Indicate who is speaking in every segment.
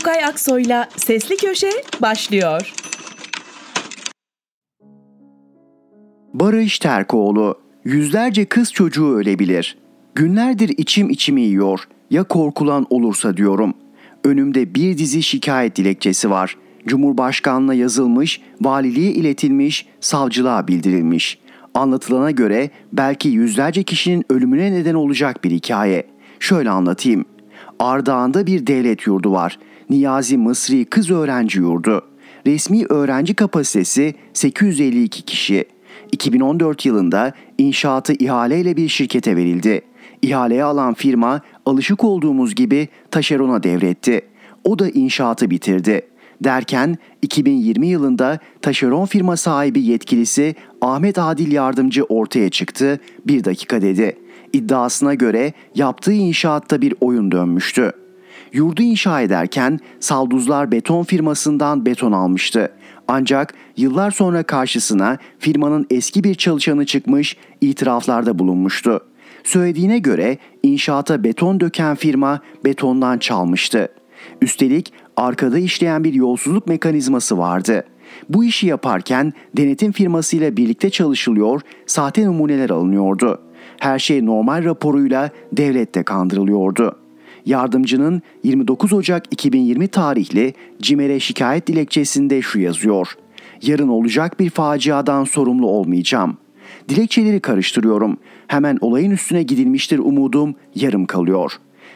Speaker 1: Halukay Aksoy'la Sesli Köşe başlıyor.
Speaker 2: Barış Terkoğlu, yüzlerce kız çocuğu ölebilir. Günlerdir içim içimi yiyor. Ya korkulan olursa diyorum. Önümde bir dizi şikayet dilekçesi var. Cumhurbaşkanlığına yazılmış, valiliğe iletilmiş, savcılığa bildirilmiş. Anlatılana göre belki yüzlerce kişinin ölümüne neden olacak bir hikaye. Şöyle anlatayım. Ardahan'da bir devlet yurdu var. Niyazi Mısri Kız Öğrenci Yurdu. Resmi öğrenci kapasitesi 852 kişi. 2014 yılında inşaatı ihaleyle bir şirkete verildi. İhaleye alan firma alışık olduğumuz gibi taşerona devretti. O da inşaatı bitirdi. Derken 2020 yılında taşeron firma sahibi yetkilisi Ahmet Adil Yardımcı ortaya çıktı. Bir dakika dedi. İddiasına göre yaptığı inşaatta bir oyun dönmüştü. Yurdu inşa ederken Salduzlar Beton firmasından beton almıştı. Ancak yıllar sonra karşısına firmanın eski bir çalışanı çıkmış itiraflarda bulunmuştu. Söylediğine göre inşaata beton döken firma betondan çalmıştı. Üstelik arkada işleyen bir yolsuzluk mekanizması vardı. Bu işi yaparken denetim firmasıyla birlikte çalışılıyor, sahte numuneler alınıyordu. Her şey normal raporuyla devlette kandırılıyordu. Yardımcının 29 Ocak 2020 tarihli CİMER'e şikayet dilekçesinde şu yazıyor. Yarın olacak bir faciadan sorumlu olmayacağım. Dilekçeleri karıştırıyorum. Hemen olayın üstüne gidilmiştir umudum yarım kalıyor.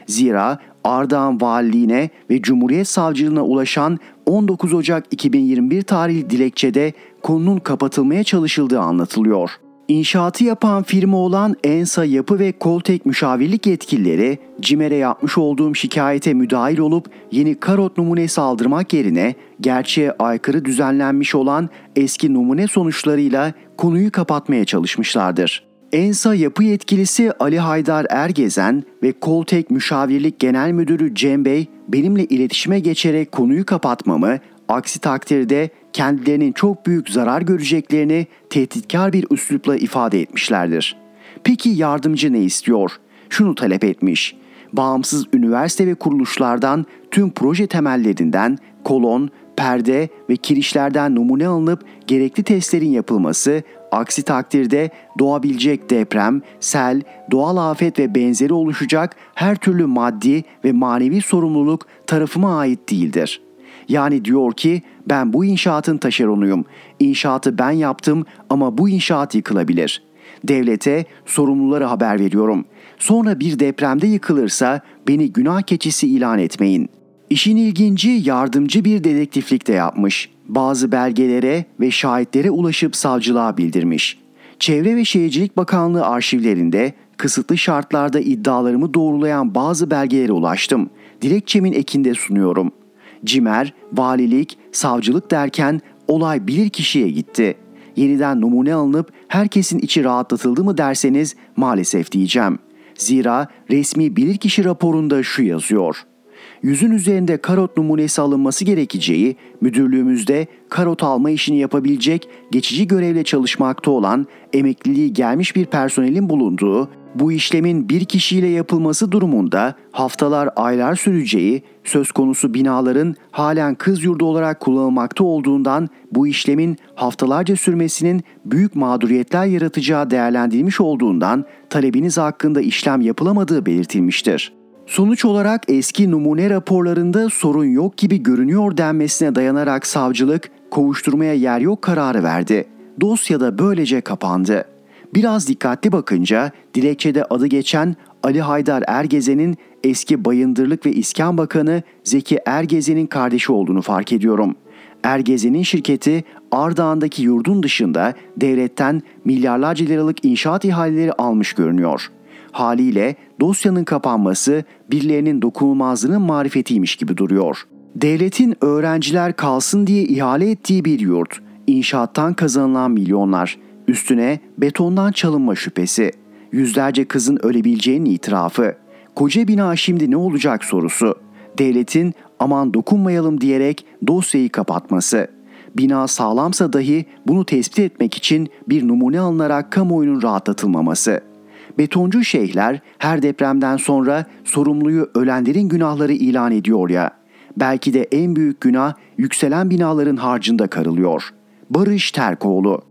Speaker 2: Zira Ardahan Valiliğine ve Cumhuriyet Savcılığına ulaşan 19 Ocak 2021 tarihli dilekçede konunun kapatılmaya çalışıldığı anlatılıyor. İnşaatı yapan firma olan Ensa Yapı ve Koltek müşavirlik yetkilileri CİMER'e yapmış olduğum şikayete müdahil olup yeni karot numunesi aldırmak yerine gerçeğe aykırı düzenlenmiş olan eski numune sonuçlarıyla konuyu kapatmaya çalışmışlardır. Ensa yapı yetkilisi Ali Haydar Ergezen ve Koltek Müşavirlik Genel Müdürü Cem Bey benimle iletişime geçerek konuyu kapatmamı, aksi takdirde kendilerinin çok büyük zarar göreceklerini tehditkar bir üslupla ifade etmişlerdir. Peki yardımcı ne istiyor? Şunu talep etmiş. Bağımsız üniversite ve kuruluşlardan tüm proje temellerinden kolon, perde ve kirişlerden numune alınıp gerekli testlerin yapılması, aksi takdirde doğabilecek deprem, sel, doğal afet ve benzeri oluşacak her türlü maddi ve manevi sorumluluk tarafıma ait değildir. Yani diyor ki ben bu inşaatın taşeronuyum. İnşaatı ben yaptım ama bu inşaat yıkılabilir. Devlete sorumluları haber veriyorum. Sonra bir depremde yıkılırsa beni günah keçisi ilan etmeyin. İşin ilginci yardımcı bir dedektiflik de yapmış. Bazı belgelere ve şahitlere ulaşıp savcılığa bildirmiş. Çevre ve Şehircilik Bakanlığı arşivlerinde kısıtlı şartlarda iddialarımı doğrulayan bazı belgelere ulaştım. Dilekçemin ekinde sunuyorum.'' Cimer, valilik, savcılık derken olay bilir kişiye gitti. Yeniden numune alınıp herkesin içi rahatlatıldı mı derseniz maalesef diyeceğim. Zira resmi bilirkişi raporunda şu yazıyor. Yüzün üzerinde karot numunesi alınması gerekeceği, müdürlüğümüzde karot alma işini yapabilecek geçici görevle çalışmakta olan emekliliği gelmiş bir personelin bulunduğu bu işlemin bir kişiyle yapılması durumunda haftalar aylar süreceği söz konusu binaların halen kız yurdu olarak kullanılmakta olduğundan bu işlemin haftalarca sürmesinin büyük mağduriyetler yaratacağı değerlendirilmiş olduğundan talebiniz hakkında işlem yapılamadığı belirtilmiştir. Sonuç olarak eski numune raporlarında sorun yok gibi görünüyor denmesine dayanarak savcılık kovuşturmaya yer yok kararı verdi. Dosya da böylece kapandı. Biraz dikkatli bakınca dilekçede adı geçen Ali Haydar Ergezen'in eski Bayındırlık ve İskan Bakanı Zeki Ergezen'in kardeşi olduğunu fark ediyorum. Ergezen'in şirketi Ardahan'daki yurdun dışında devletten milyarlarca liralık inşaat ihaleleri almış görünüyor. Haliyle dosyanın kapanması birilerinin dokunulmazlığının marifetiymiş gibi duruyor. Devletin öğrenciler kalsın diye ihale ettiği bir yurt, inşaattan kazanılan milyonlar, Üstüne betondan çalınma şüphesi, yüzlerce kızın ölebileceğinin itirafı, koca bina şimdi ne olacak sorusu, devletin aman dokunmayalım diyerek dosyayı kapatması, bina sağlamsa dahi bunu tespit etmek için bir numune alınarak kamuoyunun rahatlatılmaması. Betoncu şeyhler her depremden sonra sorumluyu ölenlerin günahları ilan ediyor ya. Belki de en büyük günah yükselen binaların harcında karılıyor. Barış Terkoğlu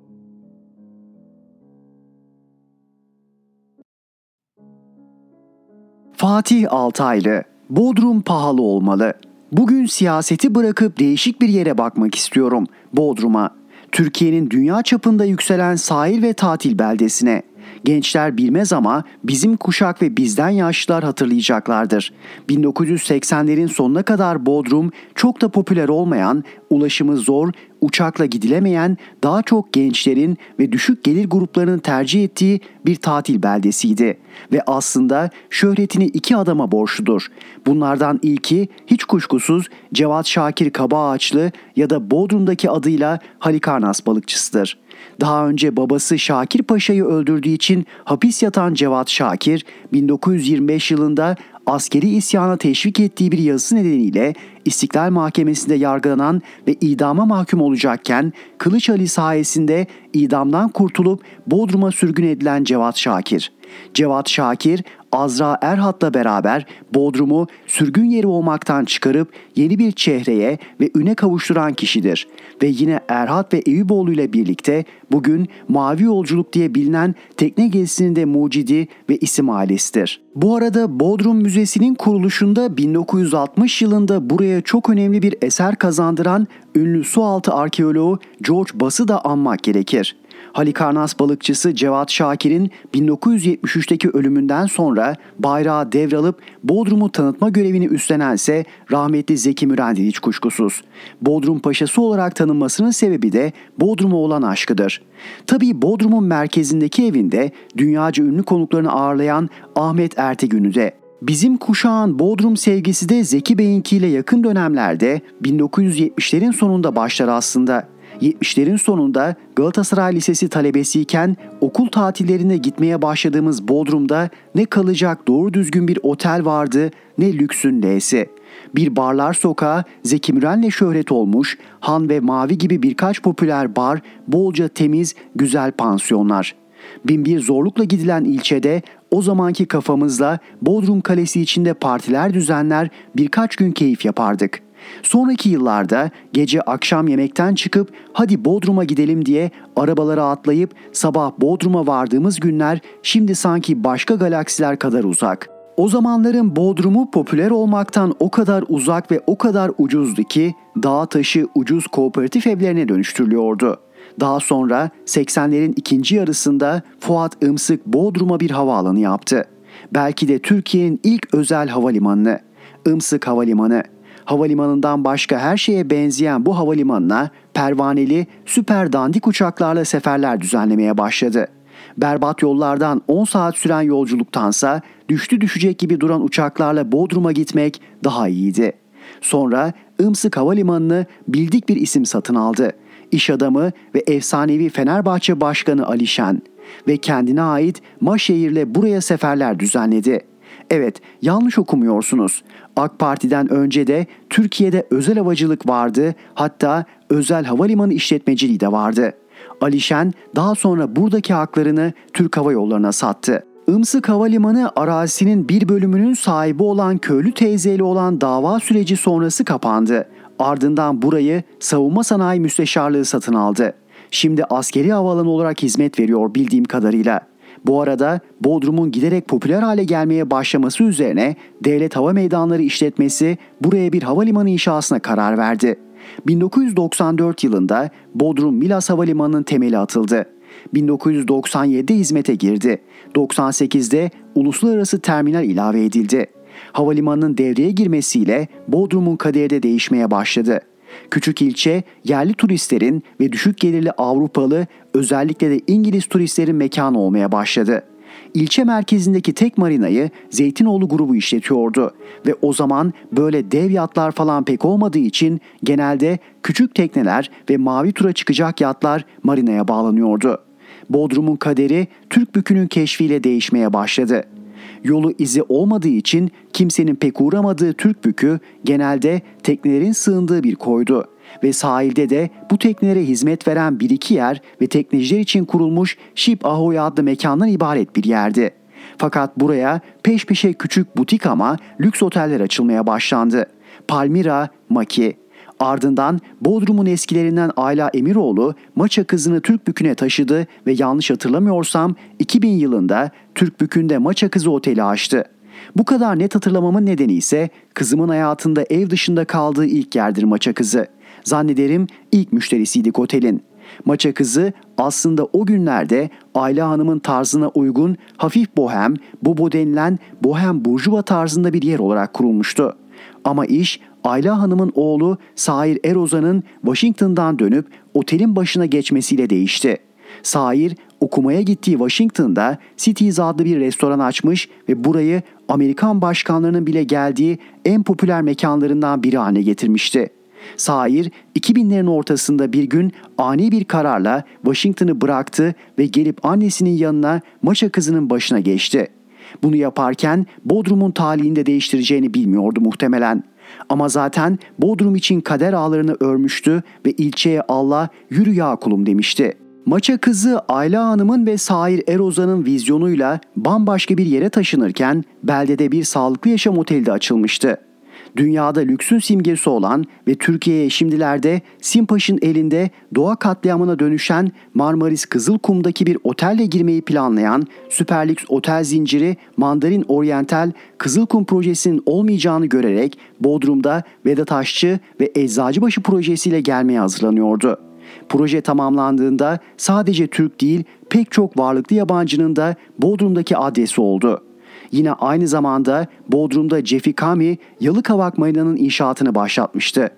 Speaker 2: Fatih Altaylı Bodrum pahalı olmalı. Bugün siyaseti bırakıp değişik bir yere bakmak istiyorum. Bodrum'a. Türkiye'nin dünya çapında yükselen sahil ve tatil beldesine. Gençler bilmez ama bizim kuşak ve bizden yaşlılar hatırlayacaklardır. 1980'lerin sonuna kadar Bodrum çok da popüler olmayan, ulaşımı zor, uçakla gidilemeyen, daha çok gençlerin ve düşük gelir gruplarının tercih ettiği bir tatil beldesiydi. Ve aslında şöhretini iki adama borçludur. Bunlardan ilki hiç kuşkusuz Cevat Şakir Kabaağaçlı ya da Bodrum'daki adıyla Halikarnas balıkçısıdır. Daha önce babası Şakir Paşa'yı öldürdüğü için hapis yatan Cevat Şakir 1925 yılında askeri isyana teşvik ettiği bir yazısı nedeniyle İstiklal Mahkemesi'nde yargılanan ve idama mahkum olacakken Kılıç Ali sayesinde idamdan kurtulup Bodrum'a sürgün edilen Cevat Şakir. Cevat Şakir Azra Erhat'la beraber Bodrum'u sürgün yeri olmaktan çıkarıp yeni bir çehreye ve üne kavuşturan kişidir. Ve yine Erhat ve Eyüboğlu ile birlikte bugün Mavi Yolculuk diye bilinen tekne gezisinin de mucidi ve isim ailesidir. Bu arada Bodrum Müzesi'nin kuruluşunda 1960 yılında buraya çok önemli bir eser kazandıran ünlü sualtı arkeoloğu George Bass'ı da anmak gerekir. Halikarnas balıkçısı Cevat Şakir'in 1973'teki ölümünden sonra bayrağı devralıp Bodrum'u tanıtma görevini üstlenense rahmetli Zeki Müren'dir hiç kuşkusuz. Bodrum Paşası olarak tanınmasının sebebi de Bodrum'a olan aşkıdır. Tabii Bodrum'un merkezindeki evinde dünyaca ünlü konuklarını ağırlayan Ahmet Ertegün'ü de Bizim kuşağın Bodrum sevgisi de Zeki Bey'inkiyle yakın dönemlerde 1970'lerin sonunda başlar aslında. 70'lerin sonunda Galatasaray Lisesi talebesiyken okul tatillerine gitmeye başladığımız Bodrum'da ne kalacak doğru düzgün bir otel vardı ne lüksün L'si. Bir barlar sokağı Zeki Müren'le şöhret olmuş, Han ve Mavi gibi birkaç popüler bar, bolca temiz, güzel pansiyonlar. Binbir zorlukla gidilen ilçede o zamanki kafamızla Bodrum Kalesi içinde partiler düzenler birkaç gün keyif yapardık. Sonraki yıllarda gece akşam yemekten çıkıp hadi Bodrum'a gidelim diye arabalara atlayıp sabah Bodrum'a vardığımız günler şimdi sanki başka galaksiler kadar uzak. O zamanların Bodrum'u popüler olmaktan o kadar uzak ve o kadar ucuzdu ki dağ taşı ucuz kooperatif evlerine dönüştürülüyordu. Daha sonra 80'lerin ikinci yarısında Fuat Imsık Bodrum'a bir havaalanı yaptı. Belki de Türkiye'nin ilk özel havalimanını. Imsık Havalimanı Havalimanından başka her şeye benzeyen bu havalimanına pervaneli süper dandik uçaklarla seferler düzenlemeye başladı. Berbat yollardan 10 saat süren yolculuktansa düştü düşecek gibi duran uçaklarla Bodrum'a gitmek daha iyiydi. Sonra Imsık Havalimanı'nı bildik bir isim satın aldı. İş adamı ve efsanevi Fenerbahçe Başkanı Alişen ve kendine ait Maşehir'le buraya seferler düzenledi. Evet, yanlış okumuyorsunuz. AK Parti'den önce de Türkiye'de özel havacılık vardı, hatta özel havalimanı işletmeciliği de vardı. Alişen daha sonra buradaki haklarını Türk Hava Yolları'na sattı. Imsık Havalimanı arazisinin bir bölümünün sahibi olan köylü teyzeyle olan dava süreci sonrası kapandı. Ardından burayı Savunma Sanayi Müsteşarlığı satın aldı. Şimdi askeri havaalanı olarak hizmet veriyor bildiğim kadarıyla. Bu arada Bodrum'un giderek popüler hale gelmeye başlaması üzerine Devlet Hava Meydanları işletmesi buraya bir havalimanı inşasına karar verdi. 1994 yılında Bodrum Milas Havalimanı'nın temeli atıldı. 1997'de hizmete girdi. 98'de uluslararası terminal ilave edildi. Havalimanının devreye girmesiyle Bodrum'un kaderi de değişmeye başladı. Küçük ilçe yerli turistlerin ve düşük gelirli Avrupalı özellikle de İngiliz turistlerin mekanı olmaya başladı. İlçe merkezindeki tek marinayı Zeytinoğlu grubu işletiyordu ve o zaman böyle dev yatlar falan pek olmadığı için genelde küçük tekneler ve mavi tura çıkacak yatlar marinaya bağlanıyordu. Bodrum'un kaderi Türk bükünün keşfiyle değişmeye başladı. Yolu izi olmadığı için kimsenin pek uğramadığı Türk bükü genelde teknelerin sığındığı bir koydu ve sahilde de bu teknelere hizmet veren bir iki yer ve tekneciler için kurulmuş Ship Ahoy adlı mekandan ibaret bir yerdi. Fakat buraya peş peşe küçük butik ama lüks oteller açılmaya başlandı. Palmira Maki. Ardından Bodrum'un eskilerinden Ayla Emiroğlu maça kızını Türk Bükü'ne taşıdı ve yanlış hatırlamıyorsam 2000 yılında Türk Bükü'nde maça kızı oteli açtı. Bu kadar net hatırlamamın nedeni ise kızımın hayatında ev dışında kaldığı ilk yerdir maça kızı. Zannederim ilk müşterisiydik otelin. Maça kızı aslında o günlerde Ayla Hanım'ın tarzına uygun hafif bohem, bobo denilen bohem burjuva tarzında bir yer olarak kurulmuştu. Ama iş Ayla Hanım'ın oğlu Sair Erozan'ın Washington'dan dönüp otelin başına geçmesiyle değişti. Sair okumaya gittiği Washington'da Cities adlı bir restoran açmış ve burayı Amerikan başkanlarının bile geldiği en popüler mekanlarından biri haline getirmişti. Sair 2000'lerin ortasında bir gün ani bir kararla Washington'ı bıraktı ve gelip annesinin yanına maşa kızının başına geçti. Bunu yaparken Bodrum'un talihini de değiştireceğini bilmiyordu muhtemelen. Ama zaten Bodrum için kader ağlarını örmüştü ve ilçeye Allah yürü ya kulum demişti. Maça kızı Ayla Hanım'ın ve Sair Erozan'ın vizyonuyla bambaşka bir yere taşınırken beldede bir sağlıklı yaşam oteli de açılmıştı dünyada lüksün simgesi olan ve Türkiye'ye şimdilerde Simpaş'ın elinde doğa katliamına dönüşen Marmaris Kızılkum'daki bir otelle girmeyi planlayan süper lüks otel zinciri Mandarin Oriental Kızılkum projesinin olmayacağını görerek Bodrum'da Vedat Aşçı ve Eczacıbaşı projesiyle gelmeye hazırlanıyordu. Proje tamamlandığında sadece Türk değil pek çok varlıklı yabancının da Bodrum'daki adresi oldu. Yine aynı zamanda Bodrum'da Jeffy Kami Yalıkavak Marina'nın inşaatını başlatmıştı.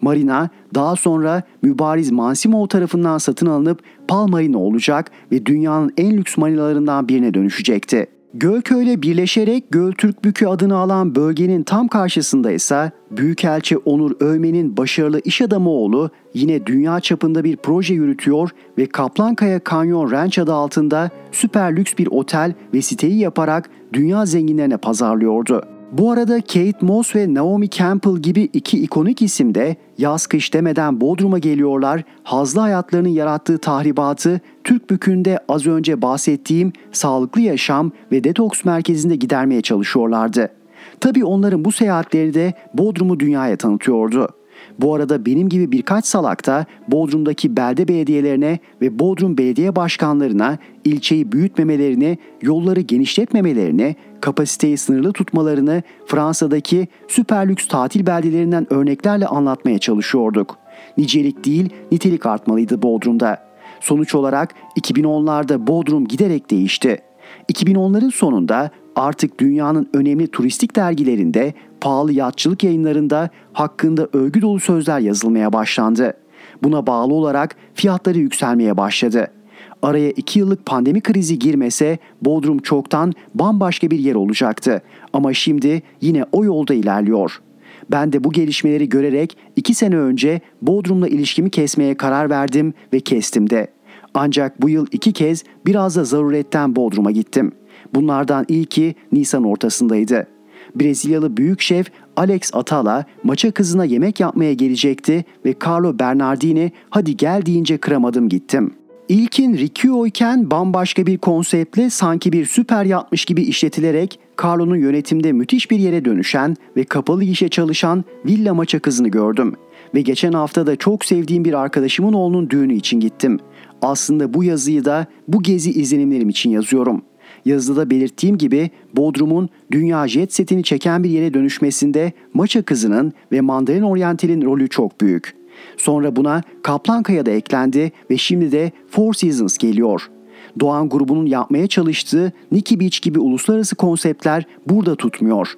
Speaker 2: Marina daha sonra Mübariz Mansimov tarafından satın alınıp Pal Marina olacak ve dünyanın en lüks marinalarından birine dönüşecekti. Gölköy birleşerek Göltürk Bükü adını alan bölgenin tam karşısında ise Büyükelçi Onur Övmen'in başarılı iş adamı oğlu yine dünya çapında bir proje yürütüyor ve Kaplankaya Canyon Ranch adı altında süper lüks bir otel ve siteyi yaparak dünya zenginlerine pazarlıyordu. Bu arada Kate Moss ve Naomi Campbell gibi iki ikonik isim de yaz kış demeden Bodrum'a geliyorlar, hazlı hayatlarının yarattığı tahribatı Türk bükünde az önce bahsettiğim sağlıklı yaşam ve detoks merkezinde gidermeye çalışıyorlardı. Tabi onların bu seyahatleri de Bodrum'u dünyaya tanıtıyordu. Bu arada benim gibi birkaç salak da Bodrum'daki belde belediyelerine ve Bodrum belediye başkanlarına ilçeyi büyütmemelerini, yolları genişletmemelerini, kapasiteyi sınırlı tutmalarını Fransa'daki süper lüks tatil beldelerinden örneklerle anlatmaya çalışıyorduk. Nicelik değil, nitelik artmalıydı Bodrum'da. Sonuç olarak 2010'larda Bodrum giderek değişti. 2010'ların sonunda artık dünyanın önemli turistik dergilerinde, pahalı yatçılık yayınlarında hakkında övgü dolu sözler yazılmaya başlandı. Buna bağlı olarak fiyatları yükselmeye başladı. Araya iki yıllık pandemi krizi girmese Bodrum çoktan bambaşka bir yer olacaktı. Ama şimdi yine o yolda ilerliyor. Ben de bu gelişmeleri görerek iki sene önce Bodrum'la ilişkimi kesmeye karar verdim ve kestim de. Ancak bu yıl iki kez biraz da zaruretten Bodrum'a gittim.'' Bunlardan ilki Nisan ortasındaydı. Brezilyalı büyük şef Alex Atala maça kızına yemek yapmaya gelecekti ve Carlo Bernardini hadi gel deyince kıramadım gittim. İlkin Riccio iken bambaşka bir konseptle sanki bir süper yapmış gibi işletilerek Carlo'nun yönetimde müthiş bir yere dönüşen ve kapalı işe çalışan Villa maça kızını gördüm. Ve geçen hafta da çok sevdiğim bir arkadaşımın oğlunun düğünü için gittim. Aslında bu yazıyı da bu gezi izlenimlerim için yazıyorum.'' Yazıda belirttiğim gibi Bodrum'un dünya jet setini çeken bir yere dönüşmesinde Maça kızının ve Mandarin Oriental'in rolü çok büyük. Sonra buna Kaplankaya da eklendi ve şimdi de Four Seasons geliyor. Doğan grubunun yapmaya çalıştığı Nikki Beach gibi uluslararası konseptler burada tutmuyor.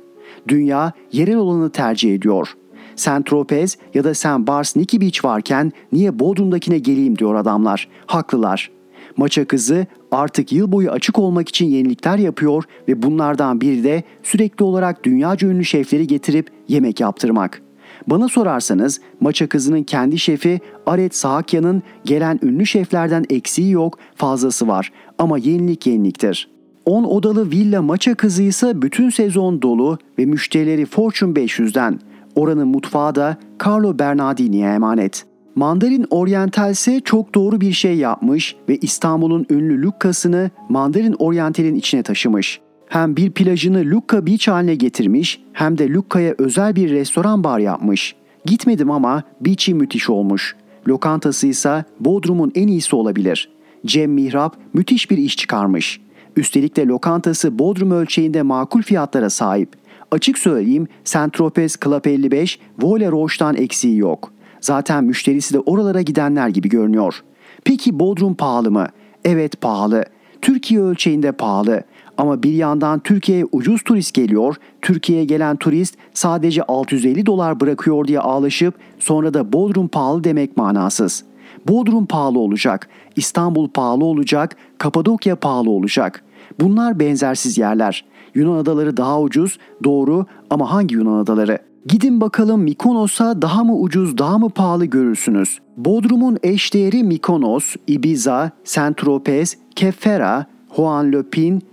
Speaker 2: Dünya yerel olanı tercih ediyor. Saint Tropez ya da Saint Bars Nikki Beach varken niye Bodrum'dakine geleyim diyor adamlar. Haklılar. Maça kızı artık yıl boyu açık olmak için yenilikler yapıyor ve bunlardan biri de sürekli olarak dünyaca ünlü şefleri getirip yemek yaptırmak. Bana sorarsanız maça kızının kendi şefi Aret Sahakya'nın gelen ünlü şeflerden eksiği yok fazlası var ama yenilik yeniliktir. 10 odalı villa maça kızı ise bütün sezon dolu ve müşterileri Fortune 500'den. Oranın mutfağı da Carlo Bernardini'ye emanet. Mandarin Oriental ise çok doğru bir şey yapmış ve İstanbul'un ünlü Lukkas'ını Mandarin Oriental'in içine taşımış. Hem bir plajını Lucca Beach haline getirmiş hem de Lucca'ya özel bir restoran bar yapmış. Gitmedim ama beach'i müthiş olmuş. Lokantası ise Bodrum'un en iyisi olabilir. Cem Mihrap müthiş bir iş çıkarmış. Üstelik de lokantası Bodrum ölçeğinde makul fiyatlara sahip. Açık söyleyeyim Saint-Tropez Club 55 Voile Roche'dan eksiği yok. Zaten müşterisi de oralara gidenler gibi görünüyor. Peki Bodrum pahalı mı? Evet pahalı. Türkiye ölçeğinde pahalı. Ama bir yandan Türkiye'ye ucuz turist geliyor, Türkiye'ye gelen turist sadece 650 dolar bırakıyor diye ağlaşıp sonra da Bodrum pahalı demek manasız. Bodrum pahalı olacak, İstanbul pahalı olacak, Kapadokya pahalı olacak. Bunlar benzersiz yerler. Yunan adaları daha ucuz, doğru ama hangi Yunan adaları? Gidin bakalım Mikonos'a daha mı ucuz, daha mı pahalı görürsünüz. Bodrum'un eşdeğeri Mikonos, Ibiza, Saint-Tropez, Kefera, Juan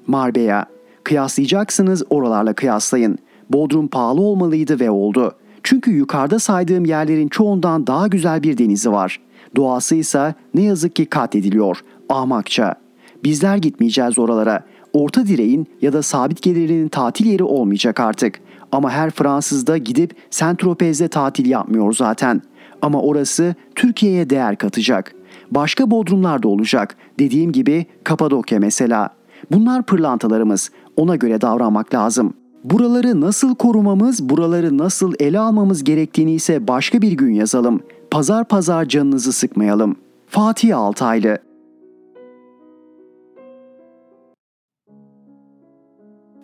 Speaker 2: Marbella. Kıyaslayacaksınız oralarla kıyaslayın. Bodrum pahalı olmalıydı ve oldu. Çünkü yukarıda saydığım yerlerin çoğundan daha güzel bir denizi var. Doğası ise ne yazık ki katlediliyor. Ahmakça. Bizler gitmeyeceğiz oralara. Orta direğin ya da sabit gelirinin tatil yeri olmayacak artık. Ama her Fransız da gidip Saint-Tropez'de tatil yapmıyor zaten. Ama orası Türkiye'ye değer katacak. Başka bodrumlar da olacak. Dediğim gibi Kapadokya mesela. Bunlar pırlantalarımız. Ona göre davranmak lazım. Buraları nasıl korumamız, buraları nasıl ele almamız gerektiğini ise başka bir gün yazalım. Pazar pazar canınızı sıkmayalım. Fatih Altaylı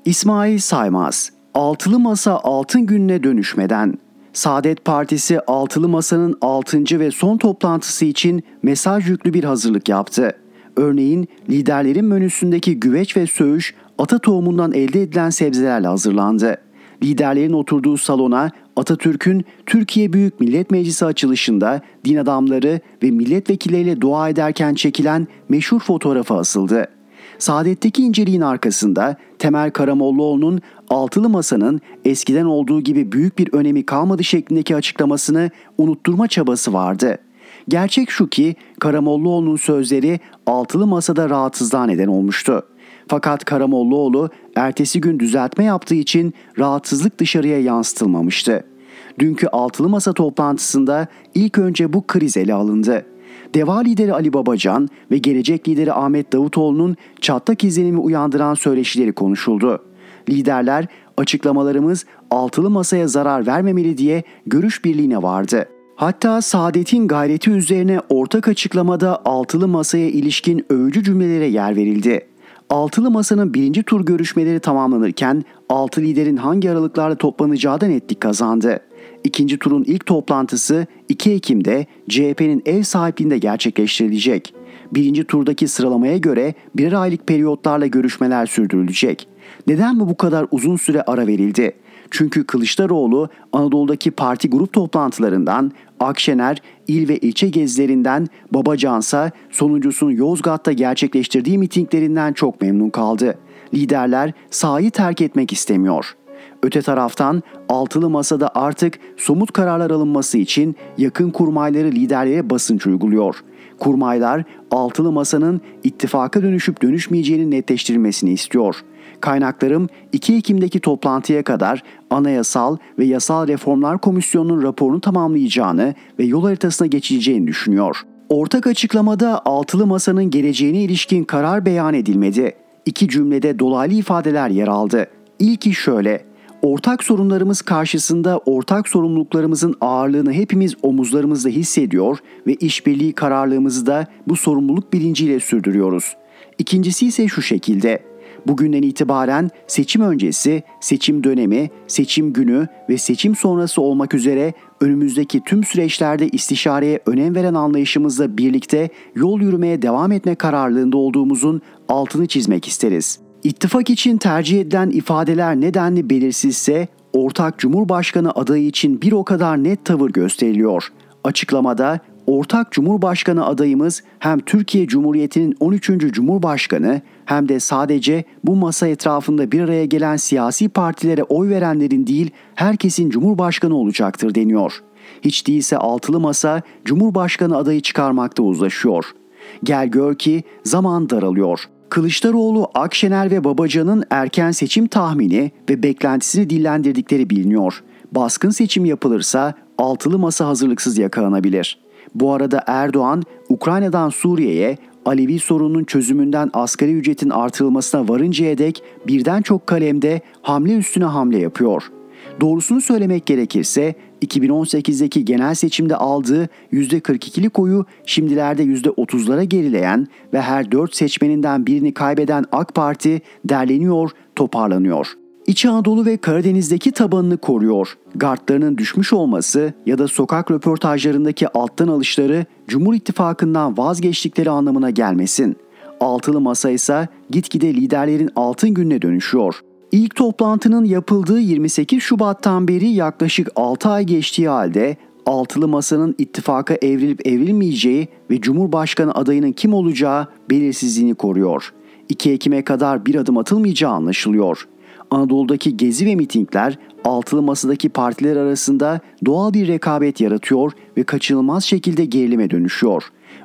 Speaker 2: İsmail Saymaz Altılı Masa altın gününe dönüşmeden Saadet Partisi Altılı Masa'nın 6. ve son toplantısı için mesaj yüklü bir hazırlık yaptı. Örneğin liderlerin menüsündeki güveç ve söğüş ata tohumundan elde edilen sebzelerle hazırlandı. Liderlerin oturduğu salona Atatürk'ün Türkiye Büyük Millet Meclisi açılışında din adamları ve milletvekilleriyle dua ederken çekilen meşhur fotoğrafı asıldı. Saadet'teki inceliğin arkasında Temel Karamollaoğlu'nun altılı masanın eskiden olduğu gibi büyük bir önemi kalmadı şeklindeki açıklamasını unutturma çabası vardı. Gerçek şu ki Karamollaoğlu'nun sözleri altılı masada rahatsızlığa neden olmuştu. Fakat Karamollaoğlu ertesi gün düzeltme yaptığı için rahatsızlık dışarıya yansıtılmamıştı. Dünkü altılı masa toplantısında ilk önce bu kriz ele alındı. Deva lideri Ali Babacan ve gelecek lideri Ahmet Davutoğlu'nun çatlak izlenimi uyandıran söyleşileri konuşuldu. Liderler açıklamalarımız altılı masaya zarar vermemeli diye görüş birliğine vardı. Hatta Saadet'in gayreti üzerine ortak açıklamada altılı masaya ilişkin övücü cümlelere yer verildi. Altılı Masa'nın birinci tur görüşmeleri tamamlanırken altı liderin hangi aralıklarla toplanacağı da netlik kazandı. İkinci turun ilk toplantısı 2 Ekim'de CHP'nin ev sahipliğinde gerçekleştirilecek. Birinci turdaki sıralamaya göre birer aylık periyotlarla görüşmeler sürdürülecek. Neden mi bu kadar uzun süre ara verildi? Çünkü Kılıçdaroğlu Anadolu'daki parti grup toplantılarından, Akşener il ve ilçe gezilerinden, Babacansa sonuncusunun Yozgat'ta gerçekleştirdiği mitinglerinden çok memnun kaldı. Liderler sahayı terk etmek istemiyor. Öte taraftan altılı masada artık somut kararlar alınması için yakın kurmayları liderlere basınç uyguluyor. Kurmaylar altılı masanın ittifaka dönüşüp dönüşmeyeceğini netleştirilmesini istiyor. Kaynaklarım 2 Ekim'deki toplantıya kadar Anayasal ve Yasal Reformlar Komisyonu'nun raporunu tamamlayacağını ve yol haritasına geçileceğini düşünüyor. Ortak açıklamada altılı masanın geleceğine ilişkin karar beyan edilmedi. İki cümlede dolaylı ifadeler yer aldı. İlki şöyle: Ortak sorunlarımız karşısında ortak sorumluluklarımızın ağırlığını hepimiz omuzlarımızda hissediyor ve işbirliği kararlılığımızı da bu sorumluluk bilinciyle sürdürüyoruz. İkincisi ise şu şekilde. Bugünden itibaren seçim öncesi, seçim dönemi, seçim günü ve seçim sonrası olmak üzere önümüzdeki tüm süreçlerde istişareye önem veren anlayışımızla birlikte yol yürümeye devam etme kararlılığında olduğumuzun altını çizmek isteriz. İttifak için tercih edilen ifadeler nedenli belirsizse ortak Cumhurbaşkanı adayı için bir o kadar net tavır gösteriliyor. Açıklamada ortak Cumhurbaşkanı adayımız hem Türkiye Cumhuriyeti'nin 13. Cumhurbaşkanı hem de sadece bu masa etrafında bir araya gelen siyasi partilere oy verenlerin değil herkesin Cumhurbaşkanı olacaktır deniyor. Hiç değilse altılı masa Cumhurbaşkanı adayı çıkarmakta uzlaşıyor. Gel gör ki zaman daralıyor. Kılıçdaroğlu, Akşener ve Babacan'ın erken seçim tahmini ve beklentisini dillendirdikleri biliniyor. Baskın seçim yapılırsa altılı masa hazırlıksız yakalanabilir. Bu arada Erdoğan, Ukrayna'dan Suriye'ye Alevi sorununun çözümünden asgari ücretin artırılmasına varıncaya dek birden çok kalemde hamle üstüne hamle yapıyor. Doğrusunu söylemek gerekirse 2018'deki genel seçimde aldığı %42'lik oyu şimdilerde %30'lara gerileyen ve her 4 seçmeninden birini kaybeden AK Parti derleniyor, toparlanıyor. İç Anadolu ve Karadeniz'deki tabanını koruyor. Gardlarının düşmüş olması ya da sokak röportajlarındaki alttan alışları Cumhur İttifakı'ndan vazgeçtikleri anlamına gelmesin. Altılı masa ise gitgide liderlerin altın gününe dönüşüyor. İlk toplantının yapıldığı 28 Şubat'tan beri yaklaşık 6 ay geçtiği halde altılı masanın ittifaka evrilip evrilmeyeceği ve Cumhurbaşkanı adayının kim olacağı belirsizliğini koruyor. 2 Ekim'e kadar bir adım atılmayacağı anlaşılıyor. Anadolu'daki gezi ve mitingler altılı masadaki partiler arasında doğal bir rekabet yaratıyor ve kaçınılmaz şekilde gerilime dönüşüyor.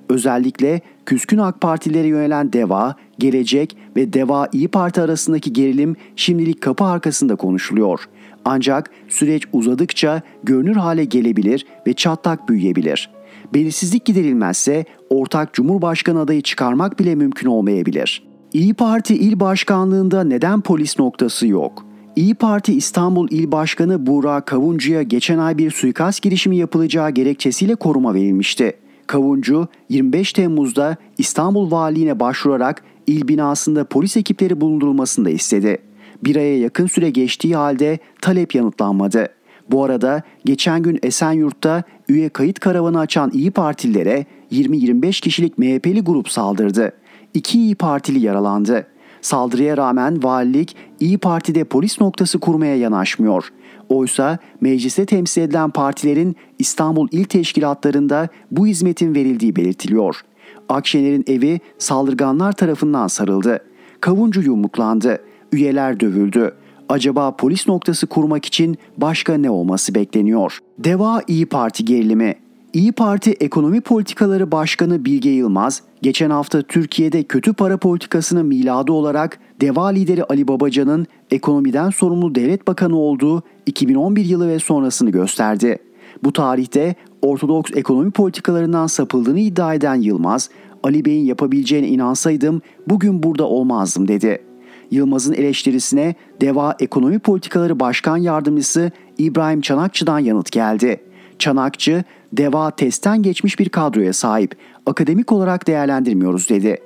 Speaker 2: Özellikle küskün AK Partilere yönelen DEVA, Gelecek ve DEVA İyi Parti arasındaki gerilim şimdilik kapı arkasında konuşuluyor. Ancak süreç uzadıkça görünür hale gelebilir ve çatlak büyüyebilir. Belirsizlik giderilmezse ortak Cumhurbaşkanı adayı çıkarmak bile mümkün olmayabilir. İyi Parti il başkanlığında neden polis noktası yok? İyi Parti İstanbul İl Başkanı Buğra Kavuncu'ya geçen ay bir suikast girişimi yapılacağı gerekçesiyle koruma verilmişti. Kavuncu 25 Temmuz'da İstanbul Valiliğine başvurarak il binasında polis ekipleri bulundurulmasını da istedi. Bir aya yakın süre geçtiği halde talep yanıtlanmadı. Bu arada geçen gün Esenyurt'ta üye kayıt karavanı açan İyi Partililere 20-25 kişilik MHP'li grup saldırdı. İki İyi Partili yaralandı. Saldırıya rağmen valilik İyi Parti'de polis noktası kurmaya yanaşmıyor. Oysa mecliste temsil edilen partilerin İstanbul İl Teşkilatlarında bu hizmetin verildiği belirtiliyor. Akşener'in evi saldırganlar tarafından sarıldı. Kavuncu yumruklandı. Üyeler dövüldü. Acaba polis noktası kurmak için başka ne olması bekleniyor? Deva İyi Parti gerilimi İyi Parti Ekonomi Politikaları Başkanı Bilge Yılmaz, geçen hafta Türkiye'de kötü para politikasının miladı olarak Deva lideri Ali Babacan'ın ekonomiden sorumlu devlet bakanı olduğu 2011 yılı ve sonrasını gösterdi. Bu tarihte ortodoks ekonomi politikalarından sapıldığını iddia eden Yılmaz, Ali Bey'in yapabileceğine inansaydım bugün burada olmazdım dedi. Yılmaz'ın eleştirisine Deva Ekonomi Politikaları Başkan Yardımcısı İbrahim Çanakçı'dan yanıt geldi. Çanakçı, Deva testten geçmiş bir kadroya sahip, akademik olarak değerlendirmiyoruz dedi.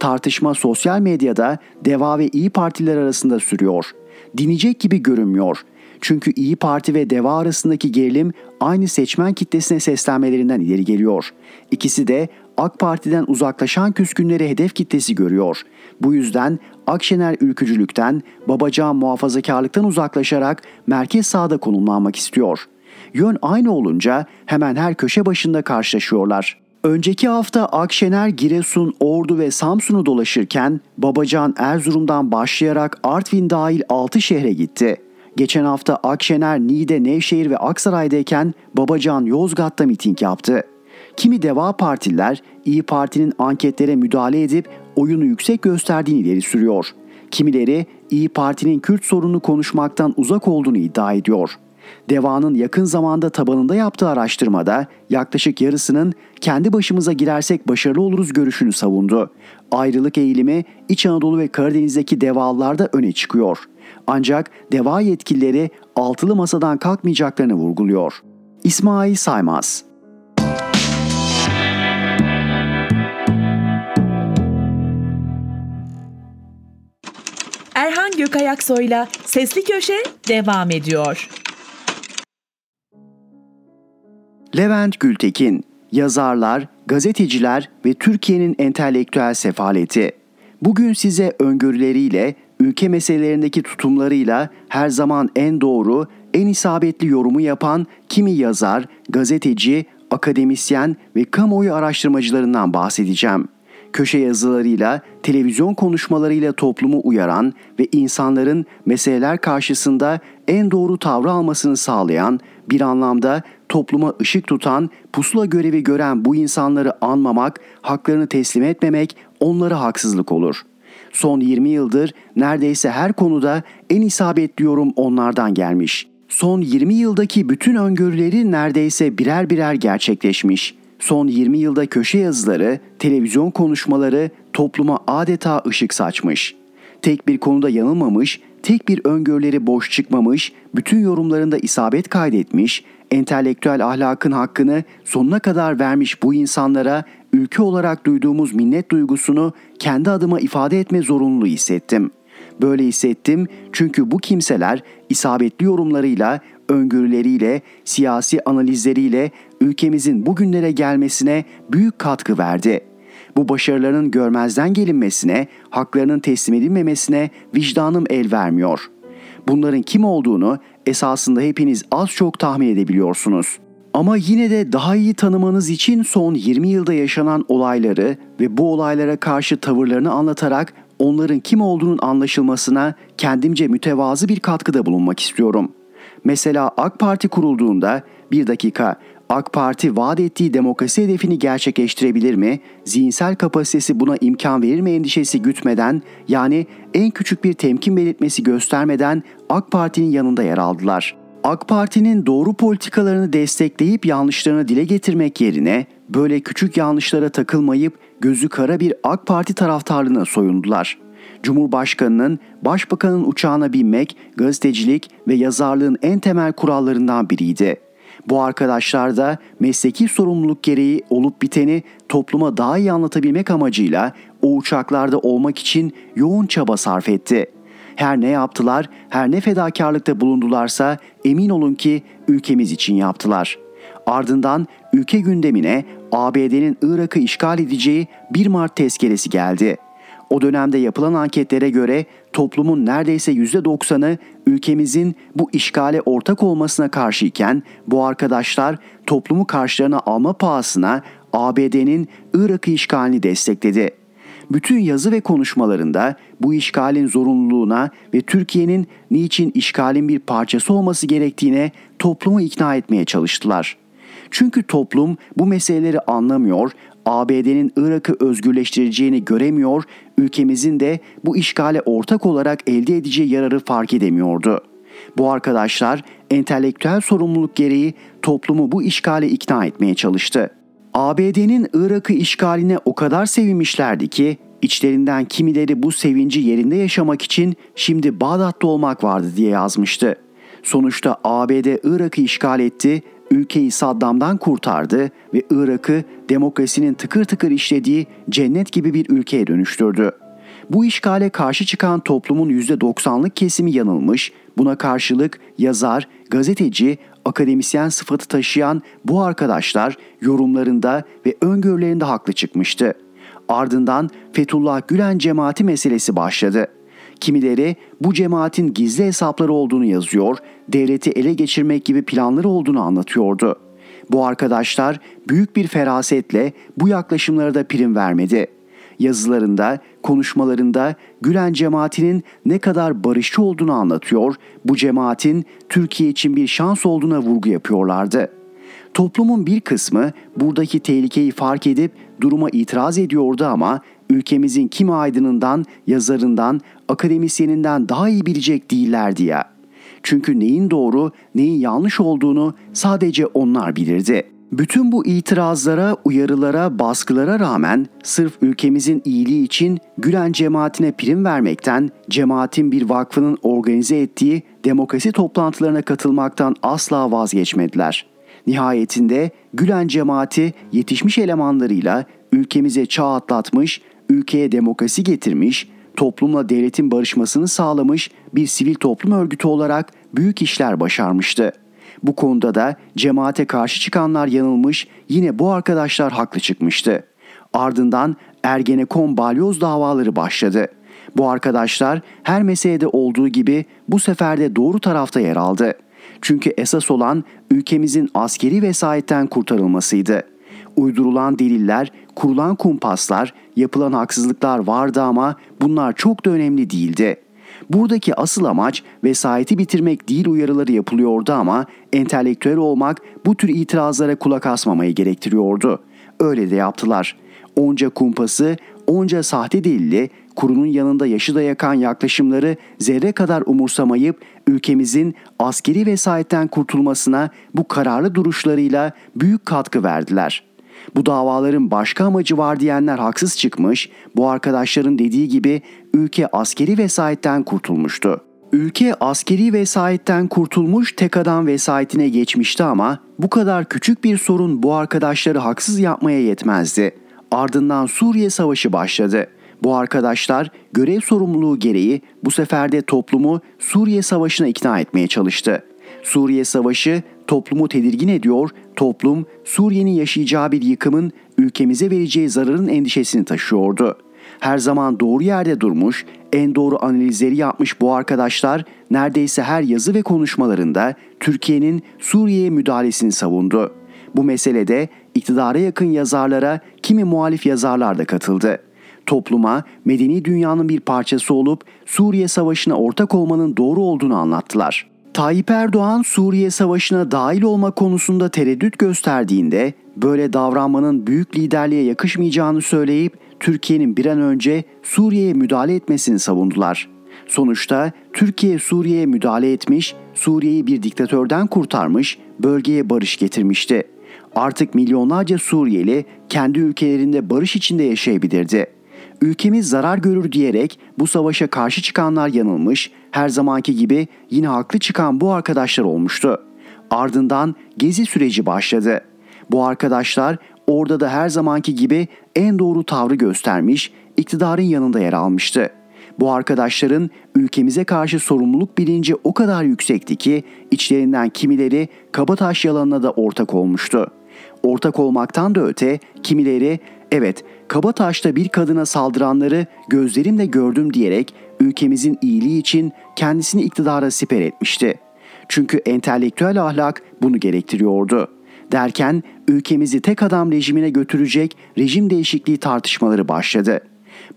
Speaker 2: Tartışma sosyal medyada Deva ve İyi Partiler arasında sürüyor. Dinecek gibi görünmüyor. Çünkü İyi Parti ve Deva arasındaki gerilim aynı seçmen kitlesine seslenmelerinden ileri geliyor. İkisi de AK Parti'den uzaklaşan küskünleri hedef kitlesi görüyor. Bu yüzden Akşener ülkücülükten, Babacan muhafazakarlıktan uzaklaşarak merkez sağda konumlanmak istiyor. Yön aynı olunca hemen her köşe başında karşılaşıyorlar. Önceki hafta Akşener Giresun, Ordu ve Samsun'u dolaşırken Babacan Erzurum'dan başlayarak Artvin dahil 6 şehre gitti. Geçen hafta Akşener Niğde, Nevşehir ve Aksaray'dayken Babacan Yozgat'ta miting yaptı. Kimi Deva Partililer İyi Parti'nin anketlere müdahale edip oyunu yüksek gösterdiğini ileri sürüyor. Kimileri İyi Parti'nin Kürt sorununu konuşmaktan uzak olduğunu iddia ediyor. Deva'nın yakın zamanda tabanında yaptığı araştırmada yaklaşık yarısının kendi başımıza girersek başarılı oluruz görüşünü savundu. Ayrılık eğilimi İç Anadolu ve Karadeniz'deki devalarda öne çıkıyor. Ancak deva yetkilileri altılı masadan kalkmayacaklarını vurguluyor. İsmail Saymaz
Speaker 1: Erhan Gökayaksoy'la Sesli Köşe devam ediyor.
Speaker 2: Levent Gültekin, yazarlar, gazeteciler ve Türkiye'nin entelektüel sefaleti. Bugün size öngörüleriyle, ülke meselelerindeki tutumlarıyla her zaman en doğru, en isabetli yorumu yapan kimi yazar, gazeteci, akademisyen ve kamuoyu araştırmacılarından bahsedeceğim. Köşe yazılarıyla, televizyon konuşmalarıyla toplumu uyaran ve insanların meseleler karşısında en doğru tavrı almasını sağlayan, bir anlamda topluma ışık tutan, pusula görevi gören bu insanları anmamak, haklarını teslim etmemek onlara haksızlık olur. Son 20 yıldır neredeyse her konuda en isabetli yorum onlardan gelmiş. Son 20 yıldaki bütün öngörüleri neredeyse birer birer gerçekleşmiş. Son 20 yılda köşe yazıları, televizyon konuşmaları topluma adeta ışık saçmış. Tek bir konuda yanılmamış, tek bir öngörüleri boş çıkmamış, bütün yorumlarında isabet kaydetmiş, entelektüel ahlakın hakkını sonuna kadar vermiş bu insanlara ülke olarak duyduğumuz minnet duygusunu kendi adıma ifade etme zorunluluğu hissettim. Böyle hissettim çünkü bu kimseler isabetli yorumlarıyla, öngörüleriyle, siyasi analizleriyle ülkemizin bugünlere gelmesine büyük katkı verdi. Bu başarıların görmezden gelinmesine, haklarının teslim edilmemesine vicdanım el vermiyor. Bunların kim olduğunu esasında hepiniz az çok tahmin edebiliyorsunuz. Ama yine de daha iyi tanımanız için son 20 yılda yaşanan olayları ve bu olaylara karşı tavırlarını anlatarak onların kim olduğunun anlaşılmasına kendimce mütevazı bir katkıda bulunmak istiyorum. Mesela AK Parti kurulduğunda bir dakika AK Parti vaat ettiği demokrasi hedefini gerçekleştirebilir mi? Zihinsel kapasitesi buna imkan verir mi endişesi gütmeden yani en küçük bir temkin belirtmesi göstermeden AK Parti'nin yanında yer aldılar. AK Parti'nin doğru politikalarını destekleyip yanlışlarını dile getirmek yerine böyle küçük yanlışlara takılmayıp gözü kara bir AK Parti taraftarlığına soyundular. Cumhurbaşkanının, başbakanın uçağına binmek, gazetecilik ve yazarlığın en temel kurallarından biriydi. Bu arkadaşlar da mesleki sorumluluk gereği olup biteni topluma daha iyi anlatabilmek amacıyla o uçaklarda olmak için yoğun çaba sarf etti. Her ne yaptılar, her ne fedakarlıkta bulundularsa emin olun ki ülkemiz için yaptılar. Ardından ülke gündemine ABD'nin Irak'ı işgal edeceği 1 Mart tezkeresi geldi. O dönemde yapılan anketlere göre toplumun neredeyse %90'ı ülkemizin bu işgale ortak olmasına karşıyken bu arkadaşlar toplumu karşılarına alma pahasına ABD'nin Irak'ı işgalini destekledi. Bütün yazı ve konuşmalarında bu işgalin zorunluluğuna ve Türkiye'nin niçin işgalin bir parçası olması gerektiğine toplumu ikna etmeye çalıştılar. Çünkü toplum bu meseleleri anlamıyor, ABD'nin Irak'ı özgürleştireceğini göremiyor, ülkemizin de bu işgale ortak olarak elde edeceği yararı fark edemiyordu. Bu arkadaşlar entelektüel sorumluluk gereği toplumu bu işgale ikna etmeye çalıştı. ABD'nin Irak'ı işgaline o kadar sevinmişlerdi ki içlerinden kimileri bu sevinci yerinde yaşamak için şimdi Bağdat'ta olmak vardı diye yazmıştı. Sonuçta ABD Irak'ı işgal etti ülkeyi Saddam'dan kurtardı ve Irak'ı demokrasinin tıkır tıkır işlediği cennet gibi bir ülkeye dönüştürdü. Bu işgale karşı çıkan toplumun %90'lık kesimi yanılmış, buna karşılık yazar, gazeteci, akademisyen sıfatı taşıyan bu arkadaşlar yorumlarında ve öngörülerinde haklı çıkmıştı. Ardından Fethullah Gülen cemaati meselesi başladı.'' Kimileri bu cemaatin gizli hesapları olduğunu yazıyor, devleti ele geçirmek gibi planları olduğunu anlatıyordu. Bu arkadaşlar büyük bir ferasetle bu yaklaşımlara da prim vermedi. Yazılarında, konuşmalarında Gülen cemaatinin ne kadar barışçı olduğunu anlatıyor, bu cemaatin Türkiye için bir şans olduğuna vurgu yapıyorlardı. Toplumun bir kısmı buradaki tehlikeyi fark edip duruma itiraz ediyordu ama ülkemizin kim aydınından, yazarından, akademisyeninden daha iyi bilecek değillerdi ya. Çünkü neyin doğru, neyin yanlış olduğunu sadece onlar bilirdi. Bütün bu itirazlara, uyarılara, baskılara rağmen sırf ülkemizin iyiliği için Gülen cemaatine prim vermekten, cemaatin bir vakfının organize ettiği demokrasi toplantılarına katılmaktan asla vazgeçmediler. Nihayetinde Gülen cemaati yetişmiş elemanlarıyla ülkemize çağ atlatmış, ülkeye demokrasi getirmiş, toplumla devletin barışmasını sağlamış bir sivil toplum örgütü olarak büyük işler başarmıştı. Bu konuda da cemaate karşı çıkanlar yanılmış, yine bu arkadaşlar haklı çıkmıştı. Ardından Ergenekon balyoz davaları başladı. Bu arkadaşlar her meselede olduğu gibi bu sefer de doğru tarafta yer aldı. Çünkü esas olan ülkemizin askeri vesayetten kurtarılmasıydı. Uydurulan deliller, kurulan kumpaslar, yapılan haksızlıklar vardı ama bunlar çok da önemli değildi. Buradaki asıl amaç vesayeti bitirmek değil uyarıları yapılıyordu ama entelektüel olmak bu tür itirazlara kulak asmamayı gerektiriyordu. Öyle de yaptılar. Onca kumpası, onca sahte delili kurunun yanında yaşı da yakan yaklaşımları zerre kadar umursamayıp ülkemizin askeri vesayetten kurtulmasına bu kararlı duruşlarıyla büyük katkı verdiler. Bu davaların başka amacı var diyenler haksız çıkmış, bu arkadaşların dediği gibi ülke askeri vesayetten kurtulmuştu. Ülke askeri vesayetten kurtulmuş tek adam vesayetine geçmişti ama bu kadar küçük bir sorun bu arkadaşları haksız yapmaya yetmezdi. Ardından Suriye Savaşı başladı. Bu arkadaşlar görev sorumluluğu gereği bu sefer de toplumu Suriye Savaşı'na ikna etmeye çalıştı. Suriye Savaşı toplumu tedirgin ediyor, toplum Suriye'nin yaşayacağı bir yıkımın ülkemize vereceği zararın endişesini taşıyordu. Her zaman doğru yerde durmuş, en doğru analizleri yapmış bu arkadaşlar neredeyse her yazı ve konuşmalarında Türkiye'nin Suriye'ye müdahalesini savundu. Bu meselede iktidara yakın yazarlara kimi muhalif yazarlar da katıldı. Topluma medeni dünyanın bir parçası olup Suriye Savaşı'na ortak olmanın doğru olduğunu anlattılar. Tayyip Erdoğan Suriye Savaşı'na dahil olma konusunda tereddüt gösterdiğinde böyle davranmanın büyük liderliğe yakışmayacağını söyleyip Türkiye'nin bir an önce Suriye'ye müdahale etmesini savundular. Sonuçta Türkiye Suriye'ye müdahale etmiş, Suriye'yi bir diktatörden kurtarmış, bölgeye barış getirmişti. Artık milyonlarca Suriyeli kendi ülkelerinde barış içinde yaşayabilirdi. Ülkemiz zarar görür diyerek bu savaşa karşı çıkanlar yanılmış, her zamanki gibi yine haklı çıkan bu arkadaşlar olmuştu. Ardından gezi süreci başladı. Bu arkadaşlar orada da her zamanki gibi en doğru tavrı göstermiş, iktidarın yanında yer almıştı. Bu arkadaşların ülkemize karşı sorumluluk bilinci o kadar yüksekti ki içlerinden kimileri Kabataş yalanına da ortak olmuştu. Ortak olmaktan da öte kimileri evet Kabataş'ta bir kadına saldıranları gözlerimle gördüm diyerek ülkemizin iyiliği için kendisini iktidara siper etmişti. Çünkü entelektüel ahlak bunu gerektiriyordu. Derken ülkemizi tek adam rejimine götürecek rejim değişikliği tartışmaları başladı.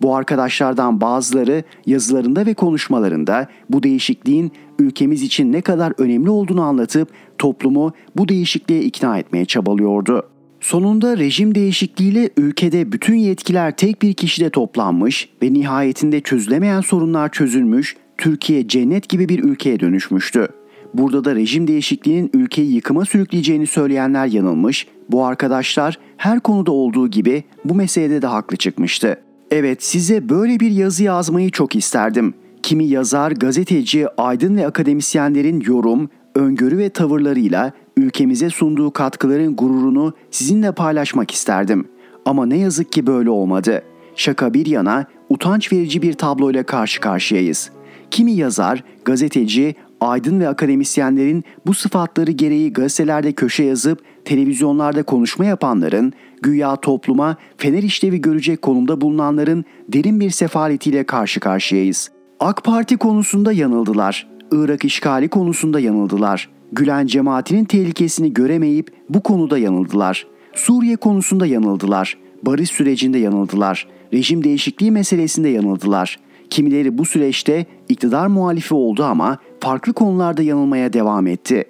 Speaker 2: Bu arkadaşlardan bazıları yazılarında ve konuşmalarında bu değişikliğin ülkemiz için ne kadar önemli olduğunu anlatıp toplumu bu değişikliğe ikna etmeye çabalıyordu. Sonunda rejim değişikliğiyle ülkede bütün yetkiler tek bir kişide toplanmış ve nihayetinde çözülemeyen sorunlar çözülmüş, Türkiye cennet gibi bir ülkeye dönüşmüştü. Burada da rejim değişikliğinin ülkeyi yıkıma sürükleyeceğini söyleyenler yanılmış, bu arkadaşlar her konuda olduğu gibi bu meselede de haklı çıkmıştı. Evet size böyle bir yazı yazmayı çok isterdim. Kimi yazar, gazeteci, aydın ve akademisyenlerin yorum, öngörü ve tavırlarıyla ülkemize sunduğu katkıların gururunu sizinle paylaşmak isterdim. Ama ne yazık ki böyle olmadı. Şaka bir yana utanç verici bir tabloyla karşı karşıyayız. Kimi yazar, gazeteci, aydın ve akademisyenlerin bu sıfatları gereği gazetelerde köşe yazıp televizyonlarda konuşma yapanların, güya topluma fener işlevi görecek konumda bulunanların derin bir sefaletiyle karşı karşıyayız. AK Parti konusunda yanıldılar. Irak işgali konusunda yanıldılar. Gülen cemaatinin tehlikesini göremeyip bu konuda yanıldılar. Suriye konusunda yanıldılar. Barış sürecinde yanıldılar. Rejim değişikliği meselesinde yanıldılar. Kimileri bu süreçte iktidar muhalifi oldu ama farklı konularda yanılmaya devam etti.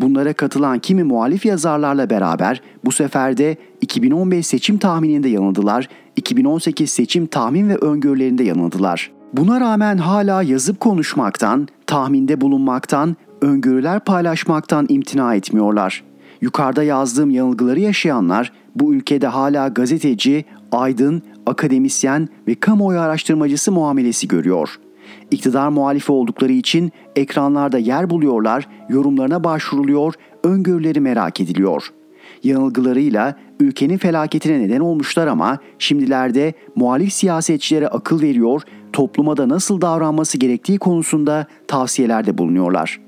Speaker 2: Bunlara katılan kimi muhalif yazarlarla beraber bu sefer de 2015 seçim tahmininde yanıldılar, 2018 seçim tahmin ve öngörülerinde yanıldılar. Buna rağmen hala yazıp konuşmaktan, tahminde bulunmaktan, öngörüler paylaşmaktan imtina etmiyorlar. Yukarıda yazdığım yanılgıları yaşayanlar bu ülkede hala gazeteci, aydın, akademisyen ve kamuoyu araştırmacısı muamelesi görüyor. İktidar muhalifi oldukları için ekranlarda yer buluyorlar, yorumlarına başvuruluyor, öngörüleri merak ediliyor. Yanılgılarıyla ülkenin felaketine neden olmuşlar ama şimdilerde muhalif siyasetçilere akıl veriyor, topluma da nasıl davranması gerektiği konusunda tavsiyelerde bulunuyorlar.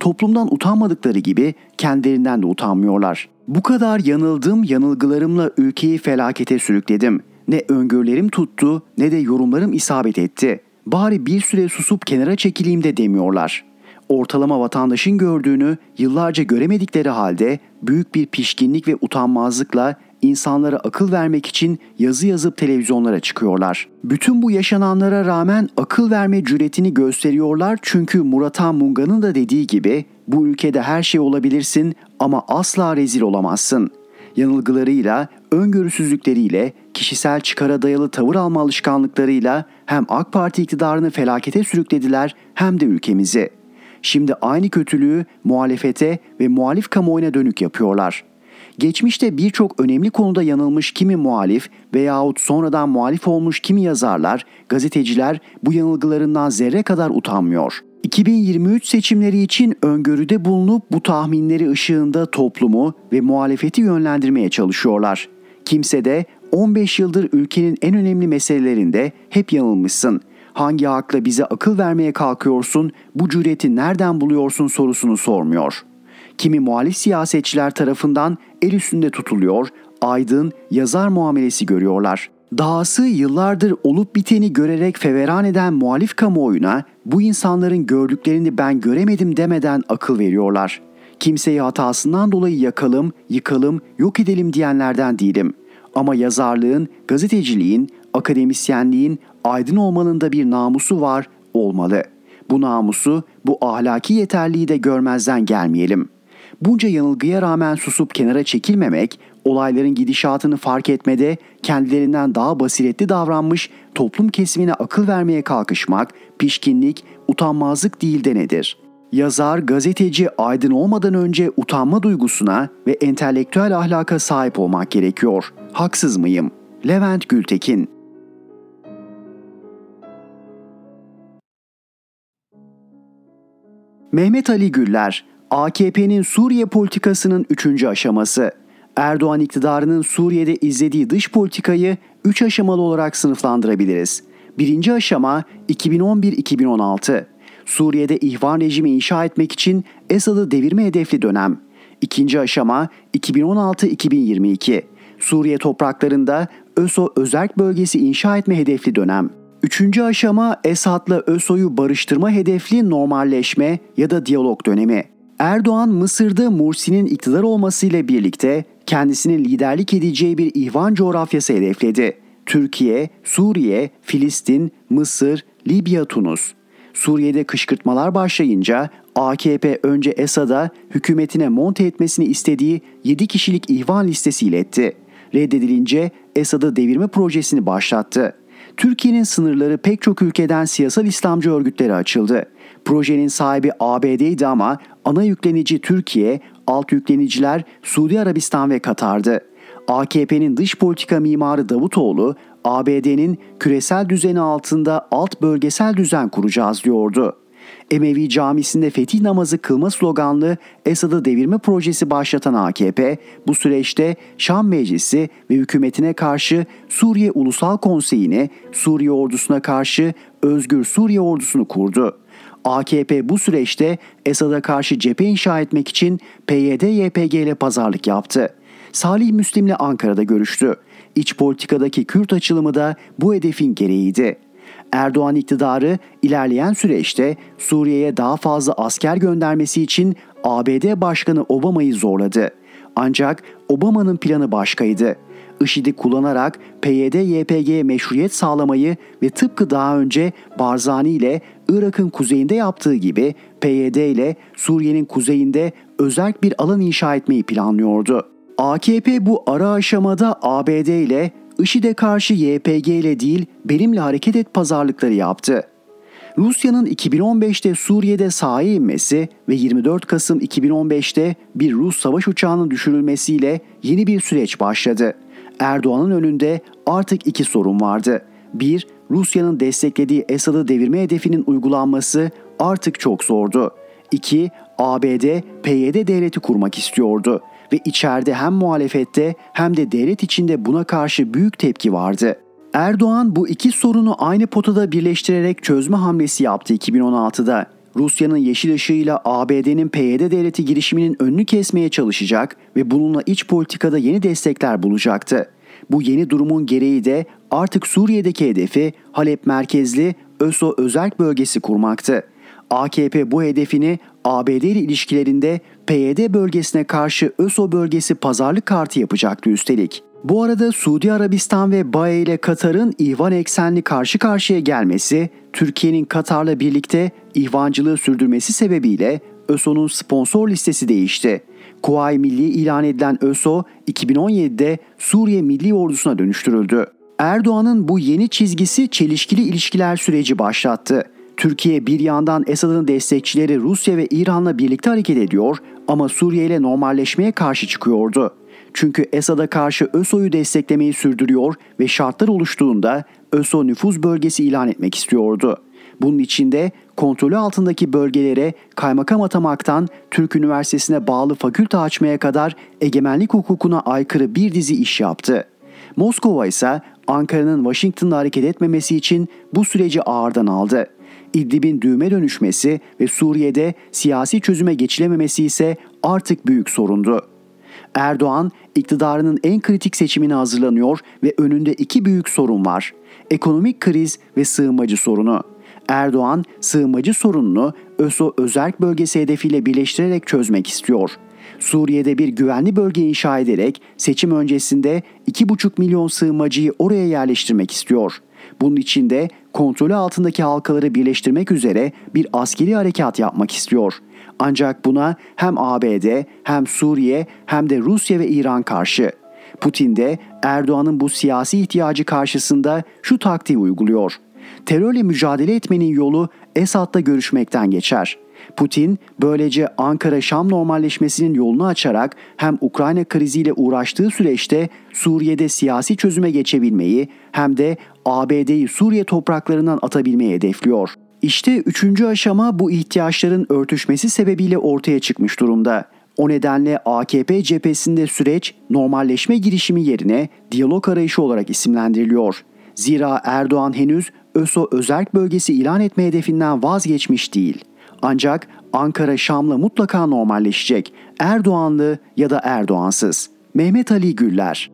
Speaker 2: Toplumdan utanmadıkları gibi kendilerinden de utanmıyorlar. Bu kadar yanıldım, yanılgılarımla ülkeyi felakete sürükledim. Ne öngörülerim tuttu ne de yorumlarım isabet etti. Bari bir süre susup kenara çekileyim de demiyorlar. Ortalama vatandaşın gördüğünü yıllarca göremedikleri halde büyük bir pişkinlik ve utanmazlıkla insanlara akıl vermek için yazı yazıp televizyonlara çıkıyorlar. Bütün bu yaşananlara rağmen akıl verme cüretini gösteriyorlar çünkü Muratan Munga'nın da dediği gibi bu ülkede her şey olabilirsin ama asla rezil olamazsın. yanılgılarıyla, öngörüsüzlükleriyle, kişisel çıkara dayalı tavır alma alışkanlıklarıyla hem AK Parti iktidarını felakete sürüklediler hem de ülkemizi. Şimdi aynı kötülüğü muhalefete ve muhalif kamuoyuna dönük yapıyorlar. Geçmişte birçok önemli konuda yanılmış kimi muhalif veyahut sonradan muhalif olmuş kimi yazarlar, gazeteciler bu yanılgılarından zerre kadar utanmıyor.'' 2023 seçimleri için öngörüde bulunup bu tahminleri ışığında toplumu ve muhalefeti yönlendirmeye çalışıyorlar. Kimse de 15 yıldır ülkenin en önemli meselelerinde hep yanılmışsın. Hangi hakla bize akıl vermeye kalkıyorsun, bu cüreti nereden buluyorsun sorusunu sormuyor. Kimi muhalif siyasetçiler tarafından el üstünde tutuluyor, aydın, yazar muamelesi görüyorlar. Dahası yıllardır olup biteni görerek feveran eden muhalif kamuoyuna bu insanların gördüklerini ben göremedim demeden akıl veriyorlar. Kimseyi hatasından dolayı yakalım, yıkalım, yok edelim diyenlerden değilim. Ama yazarlığın, gazeteciliğin, akademisyenliğin aydın olmanın da bir namusu var, olmalı. Bu namusu, bu ahlaki yeterliği de görmezden gelmeyelim. Bunca yanılgıya rağmen susup kenara çekilmemek, olayların gidişatını fark etmede kendilerinden daha basiretli davranmış toplum kesimine akıl vermeye kalkışmak, pişkinlik, utanmazlık değil de nedir? Yazar, gazeteci aydın olmadan önce utanma duygusuna ve entelektüel ahlaka sahip olmak gerekiyor. Haksız mıyım? Levent Gültekin Mehmet Ali Güller, AKP'nin Suriye politikasının üçüncü aşaması. Erdoğan iktidarının Suriye'de izlediği dış politikayı üç aşamalı olarak sınıflandırabiliriz. Birinci aşama 2011-2016. Suriye'de ihvan rejimi inşa etmek için Esad'ı devirme hedefli dönem. İkinci aşama 2016-2022. Suriye topraklarında ÖSO özerk bölgesi inşa etme hedefli dönem. Üçüncü aşama Esad'la ÖSO'yu barıştırma hedefli normalleşme ya da diyalog dönemi. Erdoğan Mısır'da Mursi'nin iktidar olmasıyla birlikte kendisinin liderlik edeceği bir ihvan coğrafyası hedefledi. Türkiye, Suriye, Filistin, Mısır, Libya, Tunus. Suriye'de kışkırtmalar başlayınca AKP önce Esad'a hükümetine monte etmesini istediği 7 kişilik ihvan listesi iletti. Reddedilince Esad'ı devirme projesini başlattı. Türkiye'nin sınırları pek çok ülkeden siyasal İslamcı örgütlere açıldı. Projenin sahibi ABD'ydi ama ana yüklenici Türkiye, alt yükleniciler Suudi Arabistan ve Katar'dı. AKP'nin dış politika mimarı Davutoğlu, ABD'nin küresel düzeni altında alt bölgesel düzen kuracağız diyordu. Emevi Camisi'nde fetih namazı kılma sloganlı Esad'ı devirme projesi başlatan AKP, bu süreçte Şam Meclisi ve hükümetine karşı Suriye Ulusal Konseyi'ni, Suriye ordusuna karşı Özgür Suriye ordusunu kurdu. AKP bu süreçte Esad'a karşı cephe inşa etmek için PYD-YPG ile pazarlık yaptı. Salih Müslim'le Ankara'da görüştü. İç politikadaki Kürt açılımı da bu hedefin gereğiydi. Erdoğan iktidarı ilerleyen süreçte Suriye'ye daha fazla asker göndermesi için ABD Başkanı Obama'yı zorladı. Ancak Obama'nın planı başkaydı. IŞİD'i kullanarak PYD-YPG'ye meşruiyet sağlamayı ve tıpkı daha önce Barzani ile Irak'ın kuzeyinde yaptığı gibi PYD ile Suriye'nin kuzeyinde özerk bir alan inşa etmeyi planlıyordu. AKP bu ara aşamada ABD ile IŞİD'e karşı YPG ile değil benimle hareket et pazarlıkları yaptı. Rusya'nın 2015'te Suriye'de sahaya inmesi ve 24 Kasım 2015'te bir Rus savaş uçağının düşürülmesiyle yeni bir süreç başladı. Erdoğan'ın önünde artık iki sorun vardı. Bir, Rusya'nın desteklediği Esad'ı devirme hedefinin uygulanması artık çok zordu. İki, ABD PYD devleti kurmak istiyordu ve içeride hem muhalefette hem de devlet içinde buna karşı büyük tepki vardı. Erdoğan bu iki sorunu aynı potada birleştirerek çözme hamlesi yaptı 2016'da. Rusya'nın yeşil ışığıyla ABD'nin PYD devleti girişiminin önünü kesmeye çalışacak ve bununla iç politikada yeni destekler bulacaktı. Bu yeni durumun gereği de artık Suriye'deki hedefi Halep merkezli ÖSO özerk bölgesi kurmaktı. AKP bu hedefini ABD ile ilişkilerinde PYD bölgesine karşı ÖSO bölgesi pazarlık kartı yapacaktı üstelik. Bu arada Suudi Arabistan ve BAE ile Katar'ın ihvan eksenli karşı karşıya gelmesi, Türkiye'nin Katar'la birlikte ihvancılığı sürdürmesi sebebiyle ÖSO'nun sponsor listesi değişti. Kuvayi Milli ilan edilen ÖSO 2017'de Suriye Milli Ordusu'na dönüştürüldü. Erdoğan'ın bu yeni çizgisi çelişkili ilişkiler süreci başlattı. Türkiye bir yandan Esad'ın destekçileri Rusya ve İran'la birlikte hareket ediyor ama Suriye ile normalleşmeye karşı çıkıyordu. Çünkü Esad'a karşı ÖSO'yu desteklemeyi sürdürüyor ve şartlar oluştuğunda ÖSO nüfuz bölgesi ilan etmek istiyordu. Bunun içinde kontrolü altındaki bölgelere kaymakam atamaktan Türk Üniversitesi'ne bağlı fakülte açmaya kadar egemenlik hukukuna aykırı bir dizi iş yaptı. Moskova ise Ankara'nın Washington'la hareket etmemesi için bu süreci ağırdan aldı. İdlib'in düğme dönüşmesi ve Suriye'de siyasi çözüme geçilememesi ise artık büyük sorundu. Erdoğan iktidarının en kritik seçimine hazırlanıyor ve önünde iki büyük sorun var. Ekonomik kriz ve sığınmacı sorunu. Erdoğan sığınmacı sorununu ÖSO özerk bölgesi hedefiyle birleştirerek çözmek istiyor. Suriye'de bir güvenli bölge inşa ederek seçim öncesinde 2,5 milyon sığınmacıyı oraya yerleştirmek istiyor. Bunun için de kontrolü altındaki halkaları birleştirmek üzere bir askeri harekat yapmak istiyor. Ancak buna hem ABD hem Suriye hem de Rusya ve İran karşı. Putin de Erdoğan'ın bu siyasi ihtiyacı karşısında şu taktiği uyguluyor. Terörle mücadele etmenin yolu Esad'la görüşmekten geçer. Putin böylece Ankara-Şam normalleşmesinin yolunu açarak hem Ukrayna kriziyle uğraştığı süreçte Suriye'de siyasi çözüme geçebilmeyi hem de ABD'yi Suriye topraklarından atabilmeyi hedefliyor. İşte üçüncü aşama bu ihtiyaçların örtüşmesi sebebiyle ortaya çıkmış durumda. O nedenle AKP cephesinde süreç normalleşme girişimi yerine diyalog arayışı olarak isimlendiriliyor. Zira Erdoğan henüz ÖSO özerk bölgesi ilan etme hedefinden vazgeçmiş değil. Ancak Ankara Şam'la mutlaka normalleşecek. Erdoğanlı ya da Erdoğansız. Mehmet Ali Güller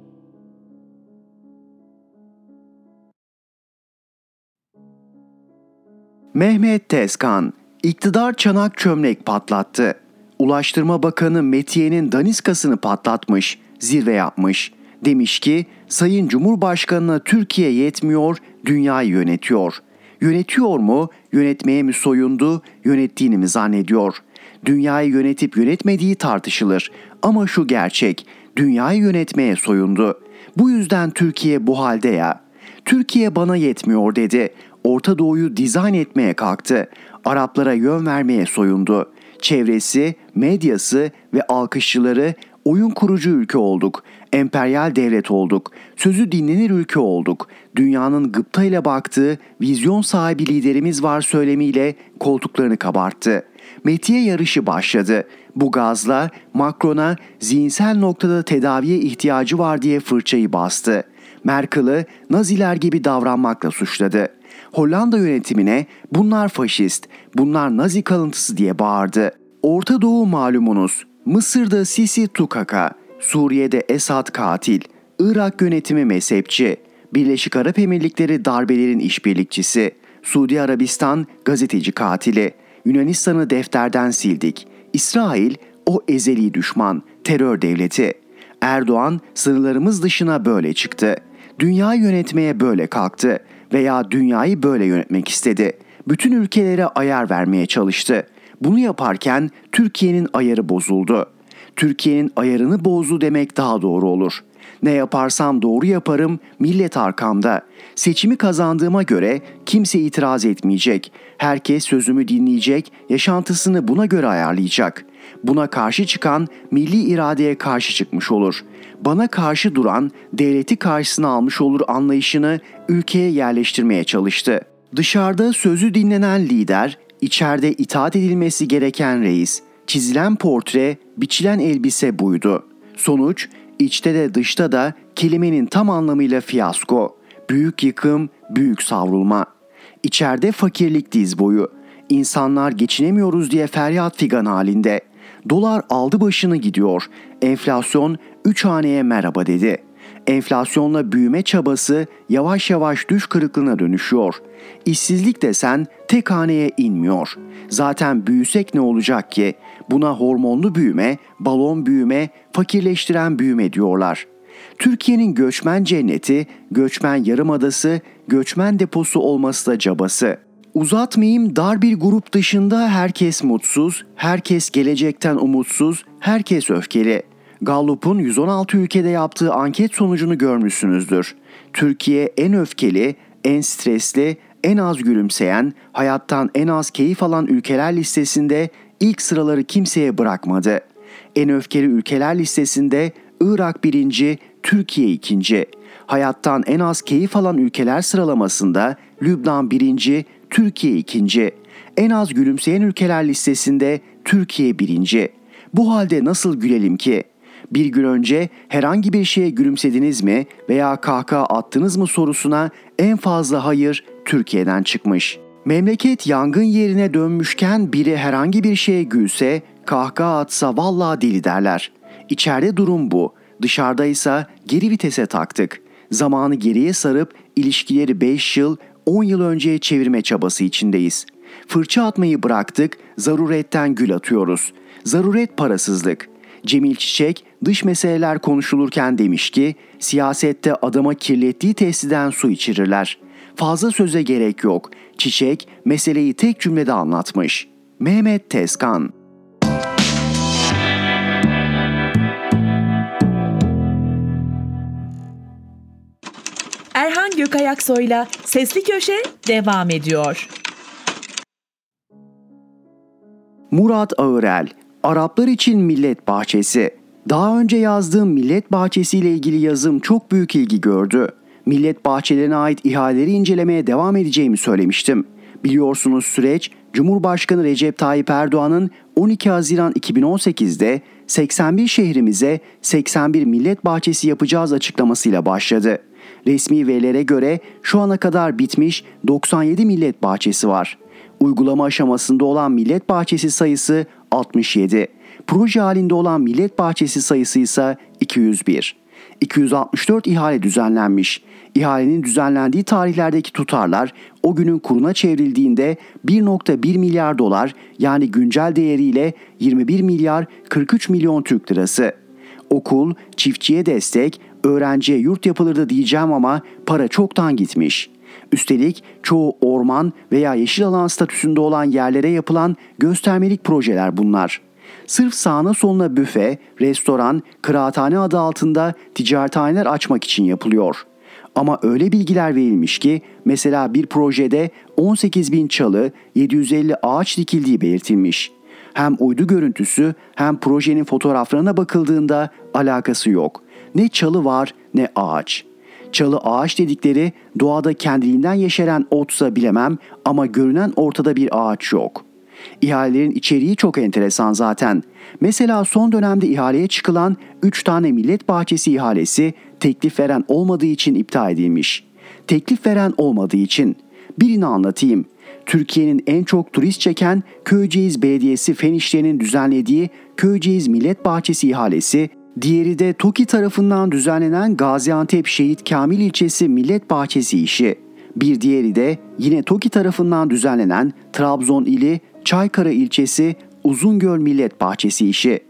Speaker 2: Mehmet Tezkan, iktidar çanak çömlek patlattı. Ulaştırma Bakanı Metiye'nin daniskasını patlatmış, zirve yapmış. Demiş ki, Sayın Cumhurbaşkanı'na Türkiye yetmiyor, dünyayı yönetiyor. Yönetiyor mu, yönetmeye mi soyundu, yönettiğini mi zannediyor? Dünyayı yönetip yönetmediği tartışılır. Ama şu gerçek, dünyayı yönetmeye soyundu. Bu yüzden Türkiye bu halde ya. Türkiye bana yetmiyor dedi. Orta Doğu'yu dizayn etmeye kalktı. Araplara yön vermeye soyundu. Çevresi, medyası ve alkışçıları oyun kurucu ülke olduk. Emperyal devlet olduk. Sözü dinlenir ülke olduk. Dünyanın gıptayla baktığı vizyon sahibi liderimiz var söylemiyle koltuklarını kabarttı. Metiye yarışı başladı. Bu gazla Macron'a zihinsel noktada tedaviye ihtiyacı var diye fırçayı bastı. Merkel'ı Naziler gibi davranmakla suçladı. Hollanda yönetimine bunlar faşist, bunlar Nazi kalıntısı diye bağırdı. Orta Doğu malumunuz. Mısır'da Sisi Tukaka, Suriye'de Esad katil, Irak yönetimi mezhepçi, Birleşik Arap Emirlikleri darbelerin işbirlikçisi, Suudi Arabistan gazeteci katili, Yunanistan'ı defterden sildik. İsrail o ezeli düşman, terör devleti. Erdoğan sınırlarımız dışına böyle çıktı. Dünya yönetmeye böyle kalktı veya dünyayı böyle yönetmek istedi. Bütün ülkelere ayar vermeye çalıştı. Bunu yaparken Türkiye'nin ayarı bozuldu. Türkiye'nin ayarını bozdu demek daha doğru olur. Ne yaparsam doğru yaparım, millet arkamda. Seçimi kazandığıma göre kimse itiraz etmeyecek. Herkes sözümü dinleyecek, yaşantısını buna göre ayarlayacak. Buna karşı çıkan milli iradeye karşı çıkmış olur. Bana karşı duran devleti karşısına almış olur anlayışını ülkeye yerleştirmeye çalıştı. Dışarıda sözü dinlenen lider, içeride itaat edilmesi gereken reis. Çizilen portre, biçilen elbise buydu. Sonuç, içte de dışta da kelimenin tam anlamıyla fiyasko. Büyük yıkım, büyük savrulma. İçeride fakirlik diz boyu. İnsanlar geçinemiyoruz diye feryat figan halinde. Dolar aldı başını gidiyor. Enflasyon üç haneye merhaba dedi. Enflasyonla büyüme çabası yavaş yavaş düş kırıklığına dönüşüyor. İşsizlik desen tek haneye inmiyor. Zaten büyüsek ne olacak ki? Buna hormonlu büyüme, balon büyüme, fakirleştiren büyüme diyorlar. Türkiye'nin göçmen cenneti, göçmen yarımadası, göçmen deposu olması da cabası. Uzatmayayım dar bir grup dışında herkes mutsuz, herkes gelecekten umutsuz, Herkes öfkeli. Gallup'un 116 ülkede yaptığı anket sonucunu görmüşsünüzdür. Türkiye en öfkeli, en stresli, en az gülümseyen, hayattan en az keyif alan ülkeler listesinde ilk sıraları kimseye bırakmadı. En öfkeli ülkeler listesinde Irak birinci, Türkiye ikinci. Hayattan en az keyif alan ülkeler sıralamasında Lübnan birinci, Türkiye ikinci. En az gülümseyen ülkeler listesinde Türkiye birinci. Bu halde nasıl gülelim ki? Bir gün önce herhangi bir şeye gülümsediniz mi veya kahkaha attınız mı sorusuna en fazla hayır Türkiye'den çıkmış. Memleket yangın yerine dönmüşken biri herhangi bir şeye gülse, kahkaha atsa vallahi deli derler. İçeride durum bu. Dışarıda ise geri vitese taktık. Zamanı geriye sarıp ilişkileri 5 yıl, 10 yıl önceye çevirme çabası içindeyiz. Fırça atmayı bıraktık, zaruretten gül atıyoruz. Zaruret parasızlık. Cemil Çiçek dış meseleler konuşulurken demiş ki siyasette adama kirlettiği testiden su içirirler. Fazla söze gerek yok. Çiçek meseleyi tek cümlede anlatmış. Mehmet Tezkan
Speaker 1: Erhan Gökayaksoy'la Sesli Köşe devam ediyor.
Speaker 2: Murat Ağırel, Araplar için Millet Bahçesi. Daha önce yazdığım Millet Bahçesi ile ilgili yazım çok büyük ilgi gördü. Millet bahçelerine ait ihaleleri incelemeye devam edeceğimi söylemiştim. Biliyorsunuz süreç Cumhurbaşkanı Recep Tayyip Erdoğan'ın 12 Haziran 2018'de 81 şehrimize 81 millet bahçesi yapacağız açıklamasıyla başladı. Resmi verilere göre şu ana kadar bitmiş 97 millet bahçesi var. Uygulama aşamasında olan millet bahçesi sayısı 67. Proje halinde olan millet bahçesi sayısı ise 201. 264 ihale düzenlenmiş. İhalenin düzenlendiği tarihlerdeki tutarlar o günün kuruna çevrildiğinde 1.1 milyar dolar yani güncel değeriyle 21 milyar 43 milyon Türk lirası. Okul, çiftçiye destek, öğrenciye yurt yapılırdı diyeceğim ama para çoktan gitmiş. Üstelik çoğu orman veya yeşil alan statüsünde olan yerlere yapılan göstermelik projeler bunlar. Sırf sağına soluna büfe, restoran, kıraathane adı altında ticarethaneler açmak için yapılıyor. Ama öyle bilgiler verilmiş ki mesela bir projede 18 bin çalı, 750 ağaç dikildiği belirtilmiş. Hem uydu görüntüsü hem projenin fotoğraflarına bakıldığında alakası yok. Ne çalı var ne ağaç. Çalı ağaç dedikleri doğada kendiliğinden yeşeren otsa bilemem ama görünen ortada bir ağaç yok.'' İhalelerin içeriği çok enteresan zaten. Mesela son dönemde ihaleye çıkılan 3 tane millet bahçesi ihalesi teklif veren olmadığı için iptal edilmiş. Teklif veren olmadığı için. Birini anlatayım. Türkiye'nin en çok turist çeken Köyceğiz Belediyesi Fen İşleri'nin düzenlediği Köyceğiz Millet Bahçesi ihalesi, diğeri de TOKİ tarafından düzenlenen Gaziantep Şehit Kamil ilçesi Millet Bahçesi işi. Bir diğeri de yine TOKİ tarafından düzenlenen Trabzon ili Çaykara ilçesi Uzungöl Millet Bahçesi işi.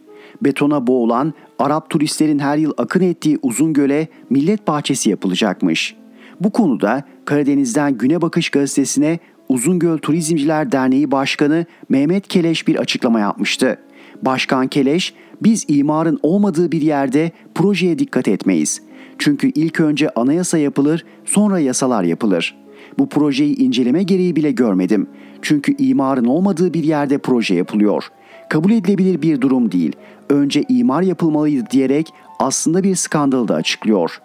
Speaker 2: Betona boğulan Arap turistlerin her yıl akın ettiği Uzungöl'e millet bahçesi yapılacakmış. Bu konuda Karadeniz'den Güne Bakış gazetesine Uzungöl Turizmciler Derneği Başkanı Mehmet Keleş bir açıklama yapmıştı. Başkan Keleş, biz imarın olmadığı bir yerde projeye dikkat etmeyiz. Çünkü ilk önce anayasa yapılır, sonra yasalar yapılır. Bu projeyi inceleme gereği bile görmedim. Çünkü imarın olmadığı bir yerde proje yapılıyor. Kabul edilebilir bir durum değil. Önce imar yapılmalıydı diyerek aslında bir skandalı da açıklıyor.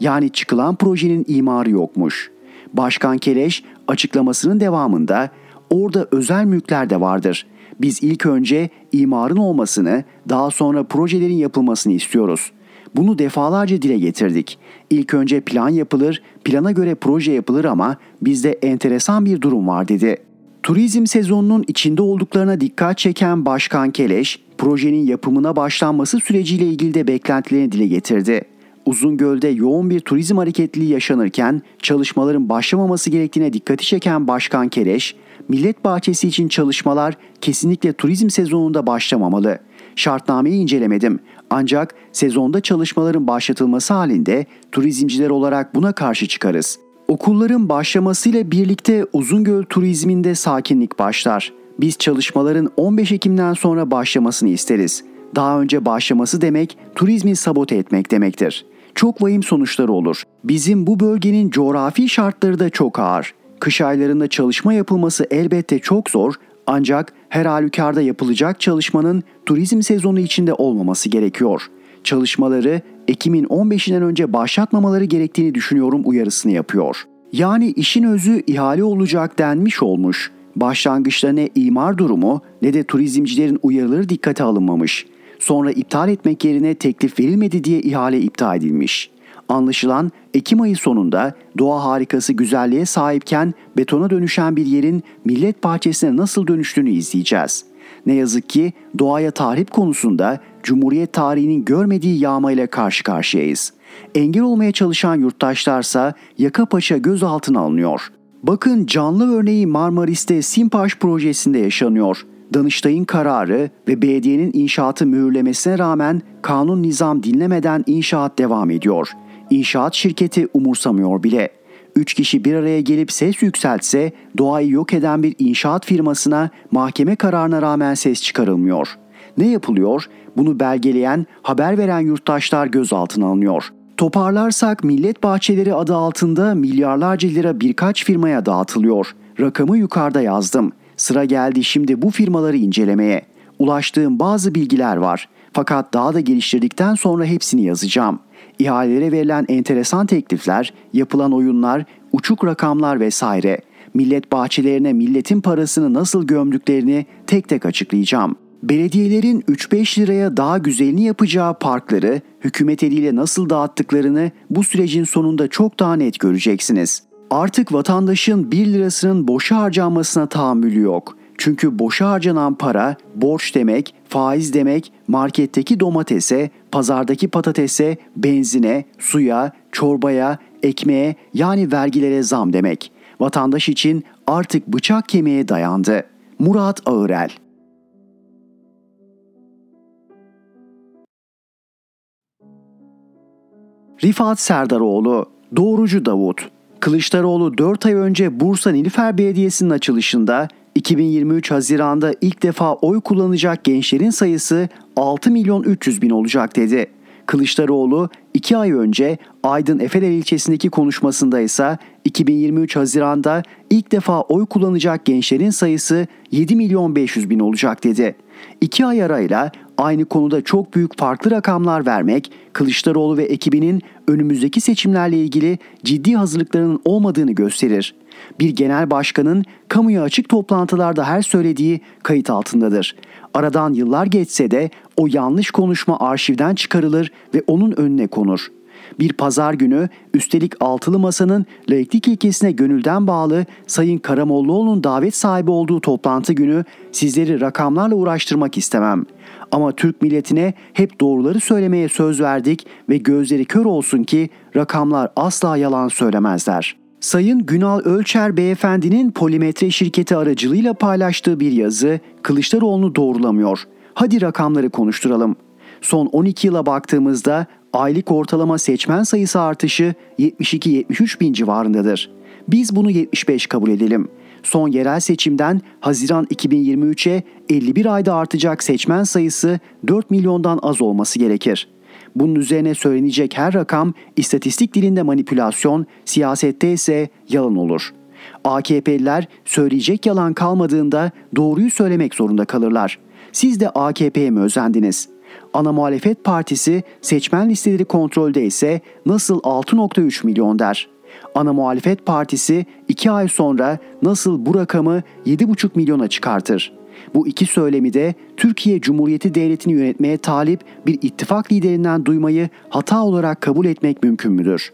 Speaker 2: Yani çıkılan projenin imarı yokmuş. Başkan Keleş açıklamasının devamında orada özel mülkler de vardır. Biz ilk önce imarın olmasını, daha sonra projelerin yapılmasını istiyoruz. Bunu defalarca dile getirdik. İlk önce plan yapılır, plana göre proje yapılır ama bizde enteresan bir durum var dedi. Turizm sezonunun içinde olduklarına dikkat çeken Başkan Keleş, projenin yapımına başlanması süreciyle ilgili de beklentilerini dile getirdi. Uzungöl'de yoğun bir turizm hareketliliği yaşanırken çalışmaların başlamaması gerektiğine dikkati çeken Başkan Keleş, Millet Bahçesi için çalışmalar kesinlikle turizm sezonunda başlamamalı. Şartnameyi incelemedim ancak sezonda çalışmaların başlatılması halinde turizmciler olarak buna karşı çıkarız. Okulların başlamasıyla birlikte Uzungöl turizminde sakinlik başlar. Biz çalışmaların 15 Ekim'den sonra başlamasını isteriz. daha önce başlaması demek turizmi sabote etmek demektir. Çok vahim sonuçları olur. Bizim bu bölgenin coğrafi şartları da çok ağır. Kış aylarında çalışma yapılması elbette çok zor ancak her halükarda yapılacak çalışmanın turizm sezonu içinde olmaması gerekiyor. Çalışmaları Ekim'in 15'inden önce başlatmamaları gerektiğini düşünüyorum uyarısını yapıyor. Yani işin özü ihale olacak denmiş olmuş. Başlangıçta ne imar durumu ne de turizmcilerin uyarıları dikkate alınmamış. Sonra iptal etmek yerine teklif verilmedi diye ihale iptal edilmiş. Anlaşılan Ekim ayı sonunda doğa harikası güzelliğe sahipken betona dönüşen bir yerin millet bahçesine nasıl dönüştüğünü izleyeceğiz. Ne yazık ki doğaya tahrip konusunda Cumhuriyet tarihinin görmediği yağmayla karşı karşıyayız. Engel olmaya çalışan yurttaşlarsa yaka paça gözaltına alınıyor. Bakın canlı örneği Marmaris'te Simpaş projesinde yaşanıyor. Danıştay'ın kararı ve belediyenin inşaatı mühürlemesine rağmen kanun nizam dinlemeden inşaat devam ediyor. İnşaat şirketi umursamıyor bile. Üç kişi bir araya gelip ses yükseltse doğayı yok eden bir inşaat firmasına mahkeme kararına rağmen ses çıkarılmıyor. Ne yapılıyor? Bunu belgeleyen, haber veren yurttaşlar gözaltına alınıyor. Toparlarsak millet bahçeleri adı altında milyarlarca lira birkaç firmaya dağıtılıyor. Rakamı yukarıda yazdım. Sıra geldi şimdi bu firmaları incelemeye. Ulaştığım bazı bilgiler var. Fakat daha da geliştirdikten sonra hepsini yazacağım. İhalelere verilen enteresan teklifler, yapılan oyunlar, uçuk rakamlar vesaire. Millet bahçelerine milletin parasını nasıl gömdüklerini tek tek açıklayacağım. Belediyelerin 3-5 liraya daha güzelini yapacağı parkları hükümet eliyle nasıl dağıttıklarını bu sürecin sonunda çok daha net göreceksiniz. Artık vatandaşın 1 lirasının boşa harcanmasına tahammülü yok. Çünkü boşa harcanan para borç demek, faiz demek, marketteki domatese, pazardaki patatese, benzine, suya, çorbaya, ekmeğe yani vergilere zam demek. Vatandaş için artık bıçak kemiğe dayandı. Murat Ağırel Rifat Serdaroğlu, Doğrucu Davut. Kılıçdaroğlu 4 ay önce Bursa Nilüfer Belediyesi'nin açılışında 2023 Haziran'da ilk defa oy kullanacak gençlerin sayısı 6 milyon 300 bin olacak dedi. Kılıçdaroğlu 2 ay önce Aydın Efeler ilçesindeki konuşmasında ise 2023 Haziran'da ilk defa oy kullanacak gençlerin sayısı 7 milyon 500 bin olacak dedi. 2 ay arayla aynı konuda çok büyük farklı rakamlar vermek Kılıçdaroğlu ve ekibinin önümüzdeki seçimlerle ilgili ciddi hazırlıklarının olmadığını gösterir. Bir genel başkanın kamuya açık toplantılarda her söylediği kayıt altındadır. Aradan yıllar geçse de o yanlış konuşma arşivden çıkarılır ve onun önüne konur. Bir pazar günü üstelik altılı masanın laiklik ilkesine gönülden bağlı Sayın Karamollaoğlu'nun davet sahibi olduğu toplantı günü sizleri rakamlarla uğraştırmak istemem. Ama Türk milletine hep doğruları söylemeye söz verdik ve gözleri kör olsun ki rakamlar asla yalan söylemezler. Sayın Günal Ölçer beyefendinin polimetre şirketi aracılığıyla paylaştığı bir yazı Kılıçdaroğlu'nu doğrulamıyor. Hadi rakamları konuşturalım. Son 12 yıla baktığımızda aylık ortalama seçmen sayısı artışı 72-73 bin civarındadır. Biz bunu 75 kabul edelim. Son yerel seçimden Haziran 2023'e 51 ayda artacak seçmen sayısı 4 milyondan az olması gerekir. Bunun üzerine söylenecek her rakam istatistik dilinde manipülasyon, siyasette ise yalan olur. AKP'liler söyleyecek yalan kalmadığında doğruyu söylemek zorunda kalırlar. Siz de AKP'ye mi özendiniz? Ana muhalefet partisi seçmen listeleri kontrolde ise nasıl 6.3 milyon der? Ana muhalefet partisi 2 ay sonra nasıl bu rakamı 7,5 milyona çıkartır? Bu iki söylemi de Türkiye Cumhuriyeti Devleti'ni yönetmeye talip bir ittifak liderinden duymayı hata olarak kabul etmek mümkün müdür?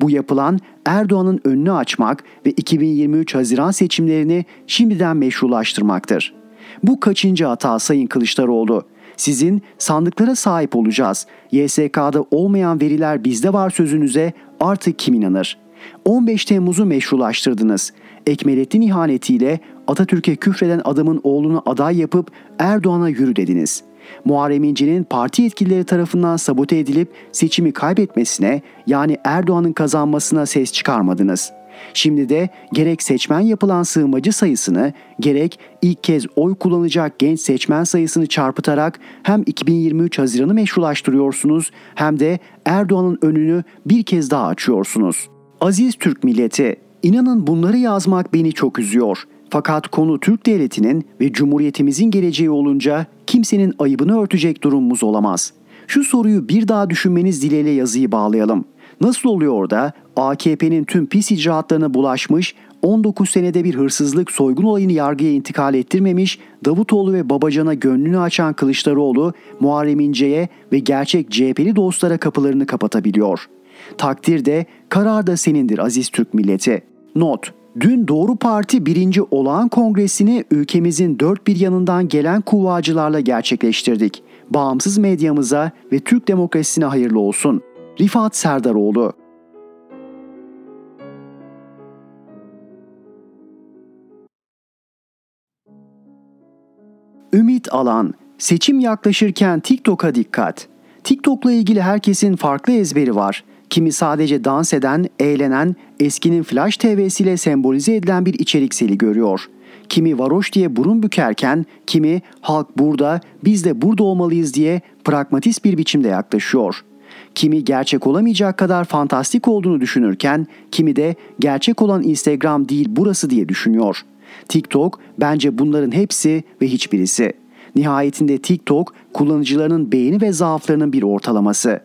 Speaker 2: Bu yapılan Erdoğan'ın önünü açmak ve 2023 Haziran seçimlerini şimdiden meşrulaştırmaktır. Bu kaçıncı hata Sayın Kılıçdaroğlu? Sizin sandıklara sahip olacağız. YSK'da olmayan veriler bizde var sözünüze artık kim inanır? 15 Temmuz'u meşrulaştırdınız. Ekmelettin ihanetiyle Atatürk'e küfreden adamın oğlunu aday yapıp Erdoğan'a yürü dediniz. Muharrem İnce'nin parti yetkilileri tarafından sabote edilip seçimi kaybetmesine yani Erdoğan'ın kazanmasına ses çıkarmadınız. Şimdi de gerek seçmen yapılan sığınmacı sayısını gerek ilk kez oy kullanacak genç seçmen sayısını çarpıtarak hem 2023 Haziran'ı meşrulaştırıyorsunuz hem de Erdoğan'ın önünü bir kez daha açıyorsunuz. Aziz Türk milleti, inanın bunları yazmak beni çok üzüyor. Fakat konu Türk devletinin ve cumhuriyetimizin geleceği olunca kimsenin ayıbını örtecek durumumuz olamaz. Şu soruyu bir daha düşünmeniz dileğiyle yazıyı bağlayalım. Nasıl oluyor da AKP'nin tüm pis icraatlarına bulaşmış, 19 senede bir hırsızlık soygun olayını yargıya intikal ettirmemiş, Davutoğlu ve Babacan'a gönlünü açan Kılıçdaroğlu, Muharrem İnce'ye ve gerçek CHP'li dostlara kapılarını kapatabiliyor. Takdir de karar da senindir aziz Türk milleti. Not Dün Doğru Parti 1. Olağan Kongresini ülkemizin dört bir yanından gelen kuvvacılarla gerçekleştirdik. Bağımsız medyamıza ve Türk demokrasisine hayırlı olsun. Rifat Serdaroğlu Ümit Alan, seçim yaklaşırken TikTok'a dikkat. TikTok'la ilgili herkesin farklı ezberi var. Kimi sadece dans eden, eğlenen, eskinin Flash TV'siyle sembolize edilen bir içerikseli görüyor. Kimi varoş diye burun bükerken, kimi halk burada, biz de burada olmalıyız diye pragmatist bir biçimde yaklaşıyor. Kimi gerçek olamayacak kadar fantastik olduğunu düşünürken, kimi de gerçek olan Instagram değil burası diye düşünüyor. TikTok bence bunların hepsi ve hiçbirisi. Nihayetinde TikTok kullanıcılarının beğeni ve zaaflarının bir ortalaması.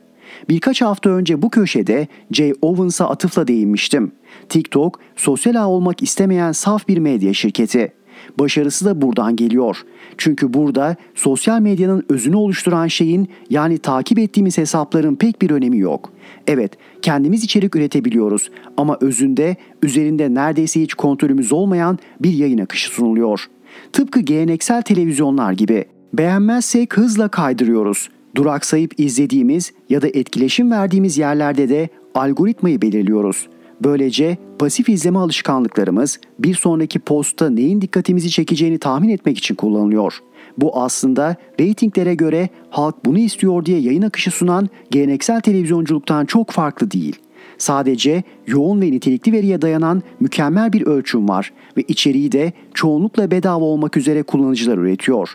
Speaker 2: Birkaç hafta önce bu köşede Jay Owens'a atıfla değinmiştim. TikTok, sosyal ağ olmak istemeyen saf bir medya şirketi. Başarısı da buradan geliyor. Çünkü burada sosyal medyanın özünü oluşturan şeyin yani takip ettiğimiz hesapların pek bir önemi yok. Evet, kendimiz içerik üretebiliyoruz ama özünde üzerinde neredeyse hiç kontrolümüz olmayan bir yayın akışı sunuluyor. Tıpkı geleneksel televizyonlar gibi. Beğenmezsek hızla kaydırıyoruz. Duraksayıp izlediğimiz ya da etkileşim verdiğimiz yerlerde de algoritmayı belirliyoruz. Böylece pasif izleme alışkanlıklarımız bir sonraki postta neyin dikkatimizi çekeceğini tahmin etmek için kullanılıyor. Bu aslında reytinglere göre halk bunu istiyor diye yayın akışı sunan geleneksel televizyonculuktan çok farklı değil. Sadece yoğun ve nitelikli veriye dayanan mükemmel bir ölçüm var ve içeriği de çoğunlukla bedava olmak üzere kullanıcılar üretiyor.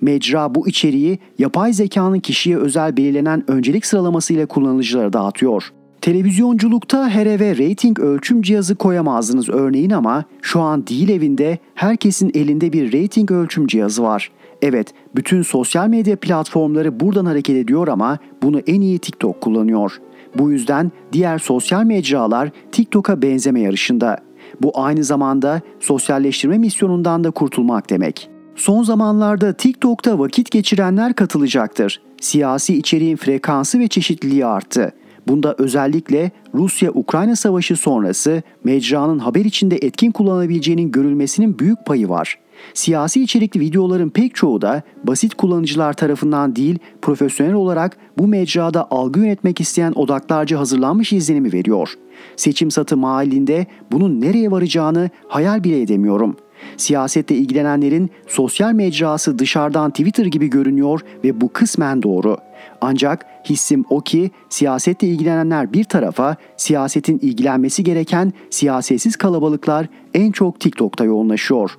Speaker 2: Mecra bu içeriği yapay zekanın kişiye özel belirlenen öncelik sıralamasıyla kullanıcılara dağıtıyor. Televizyonculukta her eve rating ölçüm cihazı koyamazdınız örneğin ama şu an değil evinde herkesin elinde bir rating ölçüm cihazı var. Evet, bütün sosyal medya platformları buradan hareket ediyor ama bunu en iyi TikTok kullanıyor. Bu yüzden diğer sosyal mecralar TikTok'a benzeme yarışında. Bu aynı zamanda sosyalleştirme misyonundan da kurtulmak demek. Son zamanlarda TikTok'ta vakit geçirenler katılacaktır. Siyasi içeriğin frekansı ve çeşitliliği arttı. Bunda özellikle Rusya-Ukrayna savaşı sonrası mecranın haber içinde etkin kullanabileceğinin görülmesinin büyük payı var. Siyasi içerikli videoların pek çoğu da basit kullanıcılar tarafından değil, profesyonel olarak bu mecrada algı yönetmek isteyen odaklarca hazırlanmış izlenimi veriyor. Seçim satı mahallinde bunun nereye varacağını hayal bile edemiyorum.'' Siyasetle ilgilenenlerin sosyal mecrası dışarıdan Twitter gibi görünüyor ve bu kısmen doğru. Ancak hissim o ki siyasetle ilgilenenler bir tarafa, siyasetin ilgilenmesi gereken siyasetsiz kalabalıklar en çok TikTok'ta yoğunlaşıyor.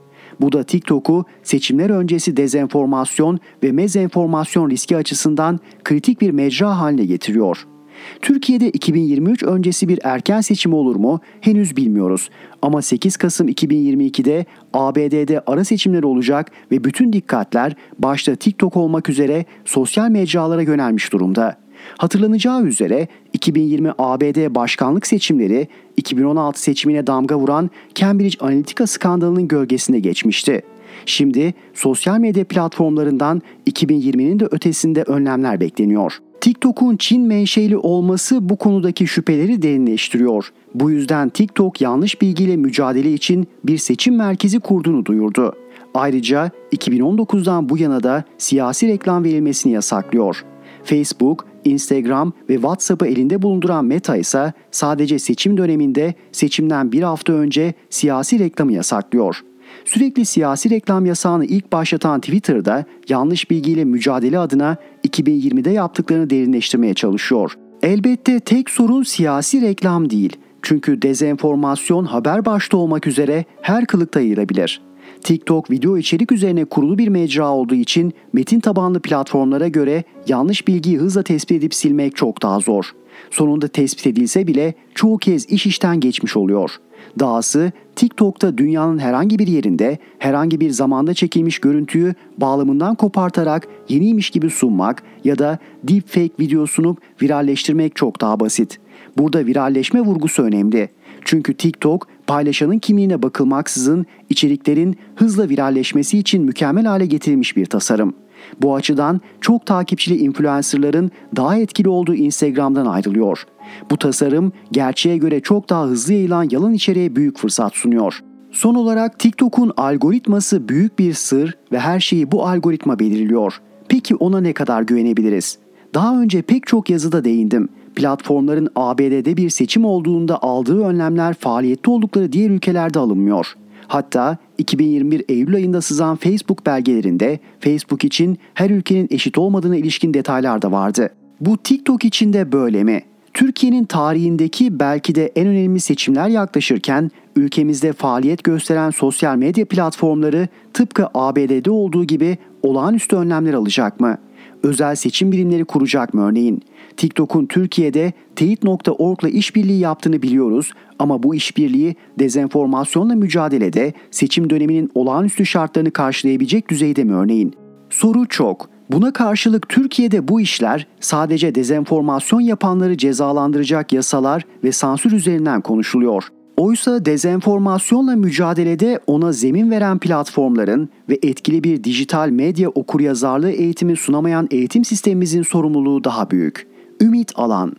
Speaker 2: Bu da TikTok'u seçimler öncesi dezenformasyon ve mezenformasyon riski açısından kritik bir mecra haline getiriyor.'' Türkiye'de 2023 öncesi bir erken seçim olur mu henüz bilmiyoruz. Ama 8 Kasım 2022'de ABD'de ara seçimler olacak ve bütün dikkatler başta TikTok olmak üzere sosyal mecralara yönelmiş durumda. Hatırlanacağı üzere 2020 ABD başkanlık seçimleri 2016 seçimine damga vuran Cambridge Analytica skandalının gölgesinde geçmişti. Şimdi sosyal medya platformlarından 2020'nin de ötesinde önlemler bekleniyor. TikTok'un Çin menşeli olması bu konudaki şüpheleri derinleştiriyor. Bu yüzden TikTok yanlış bilgiyle mücadele için bir seçim merkezi kurduğunu duyurdu. Ayrıca 2019'dan bu yana da siyasi reklam verilmesini yasaklıyor. Facebook, Instagram ve WhatsApp'ı elinde bulunduran Meta ise sadece seçim döneminde seçimden bir hafta önce siyasi reklamı yasaklıyor. Sürekli siyasi reklam yasağını ilk başlatan Twitter'da yanlış bilgiyle mücadele adına 2020'de yaptıklarını derinleştirmeye çalışıyor. Elbette tek sorun siyasi reklam değil. Çünkü dezenformasyon haber başta olmak üzere her kılıkta yayılabilir. TikTok video içerik üzerine kurulu bir mecra olduğu için metin tabanlı platformlara göre yanlış bilgiyi hızla tespit edip silmek çok daha zor. Sonunda tespit edilse bile çoğu kez iş işten geçmiş oluyor. Dahası TikTok'ta dünyanın herhangi bir yerinde herhangi bir zamanda çekilmiş görüntüyü bağlamından kopartarak yeniymiş gibi sunmak ya da deepfake video sunup viralleştirmek çok daha basit. Burada viralleşme vurgusu önemli. Çünkü TikTok paylaşanın kimliğine bakılmaksızın içeriklerin hızla viralleşmesi için mükemmel hale getirilmiş bir tasarım. Bu açıdan çok takipçili influencerların daha etkili olduğu Instagram'dan ayrılıyor. Bu tasarım gerçeğe göre çok daha hızlı yayılan yalan içeriğe büyük fırsat sunuyor. Son olarak TikTok'un algoritması büyük bir sır ve her şeyi bu algoritma belirliyor. Peki ona ne kadar güvenebiliriz? Daha önce pek çok yazıda değindim. Platformların ABD'de bir seçim olduğunda aldığı önlemler faaliyette oldukları diğer ülkelerde alınmıyor. Hatta 2021 Eylül ayında sızan Facebook belgelerinde Facebook için her ülkenin eşit olmadığına ilişkin detaylar da vardı. Bu TikTok için de böyle mi? Türkiye'nin tarihindeki belki de en önemli seçimler yaklaşırken ülkemizde faaliyet gösteren sosyal medya platformları tıpkı ABD'de olduğu gibi olağanüstü önlemler alacak mı? Özel seçim birimleri kuracak mı örneğin? TikTok'un Türkiye'de teyit.org'la işbirliği yaptığını biliyoruz ama bu işbirliği dezenformasyonla mücadelede seçim döneminin olağanüstü şartlarını karşılayabilecek düzeyde mi örneğin? Soru çok. Buna karşılık Türkiye'de bu işler sadece dezenformasyon yapanları cezalandıracak yasalar ve sansür üzerinden konuşuluyor. Oysa dezenformasyonla mücadelede ona zemin veren platformların ve etkili bir dijital medya okuryazarlığı eğitimi sunamayan eğitim sistemimizin sorumluluğu daha büyük. Ümit Alan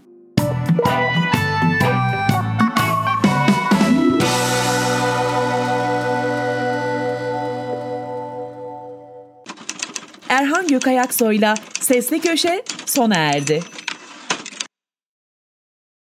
Speaker 1: Erhan Gökayaksoy'la Sesli Köşe sona erdi.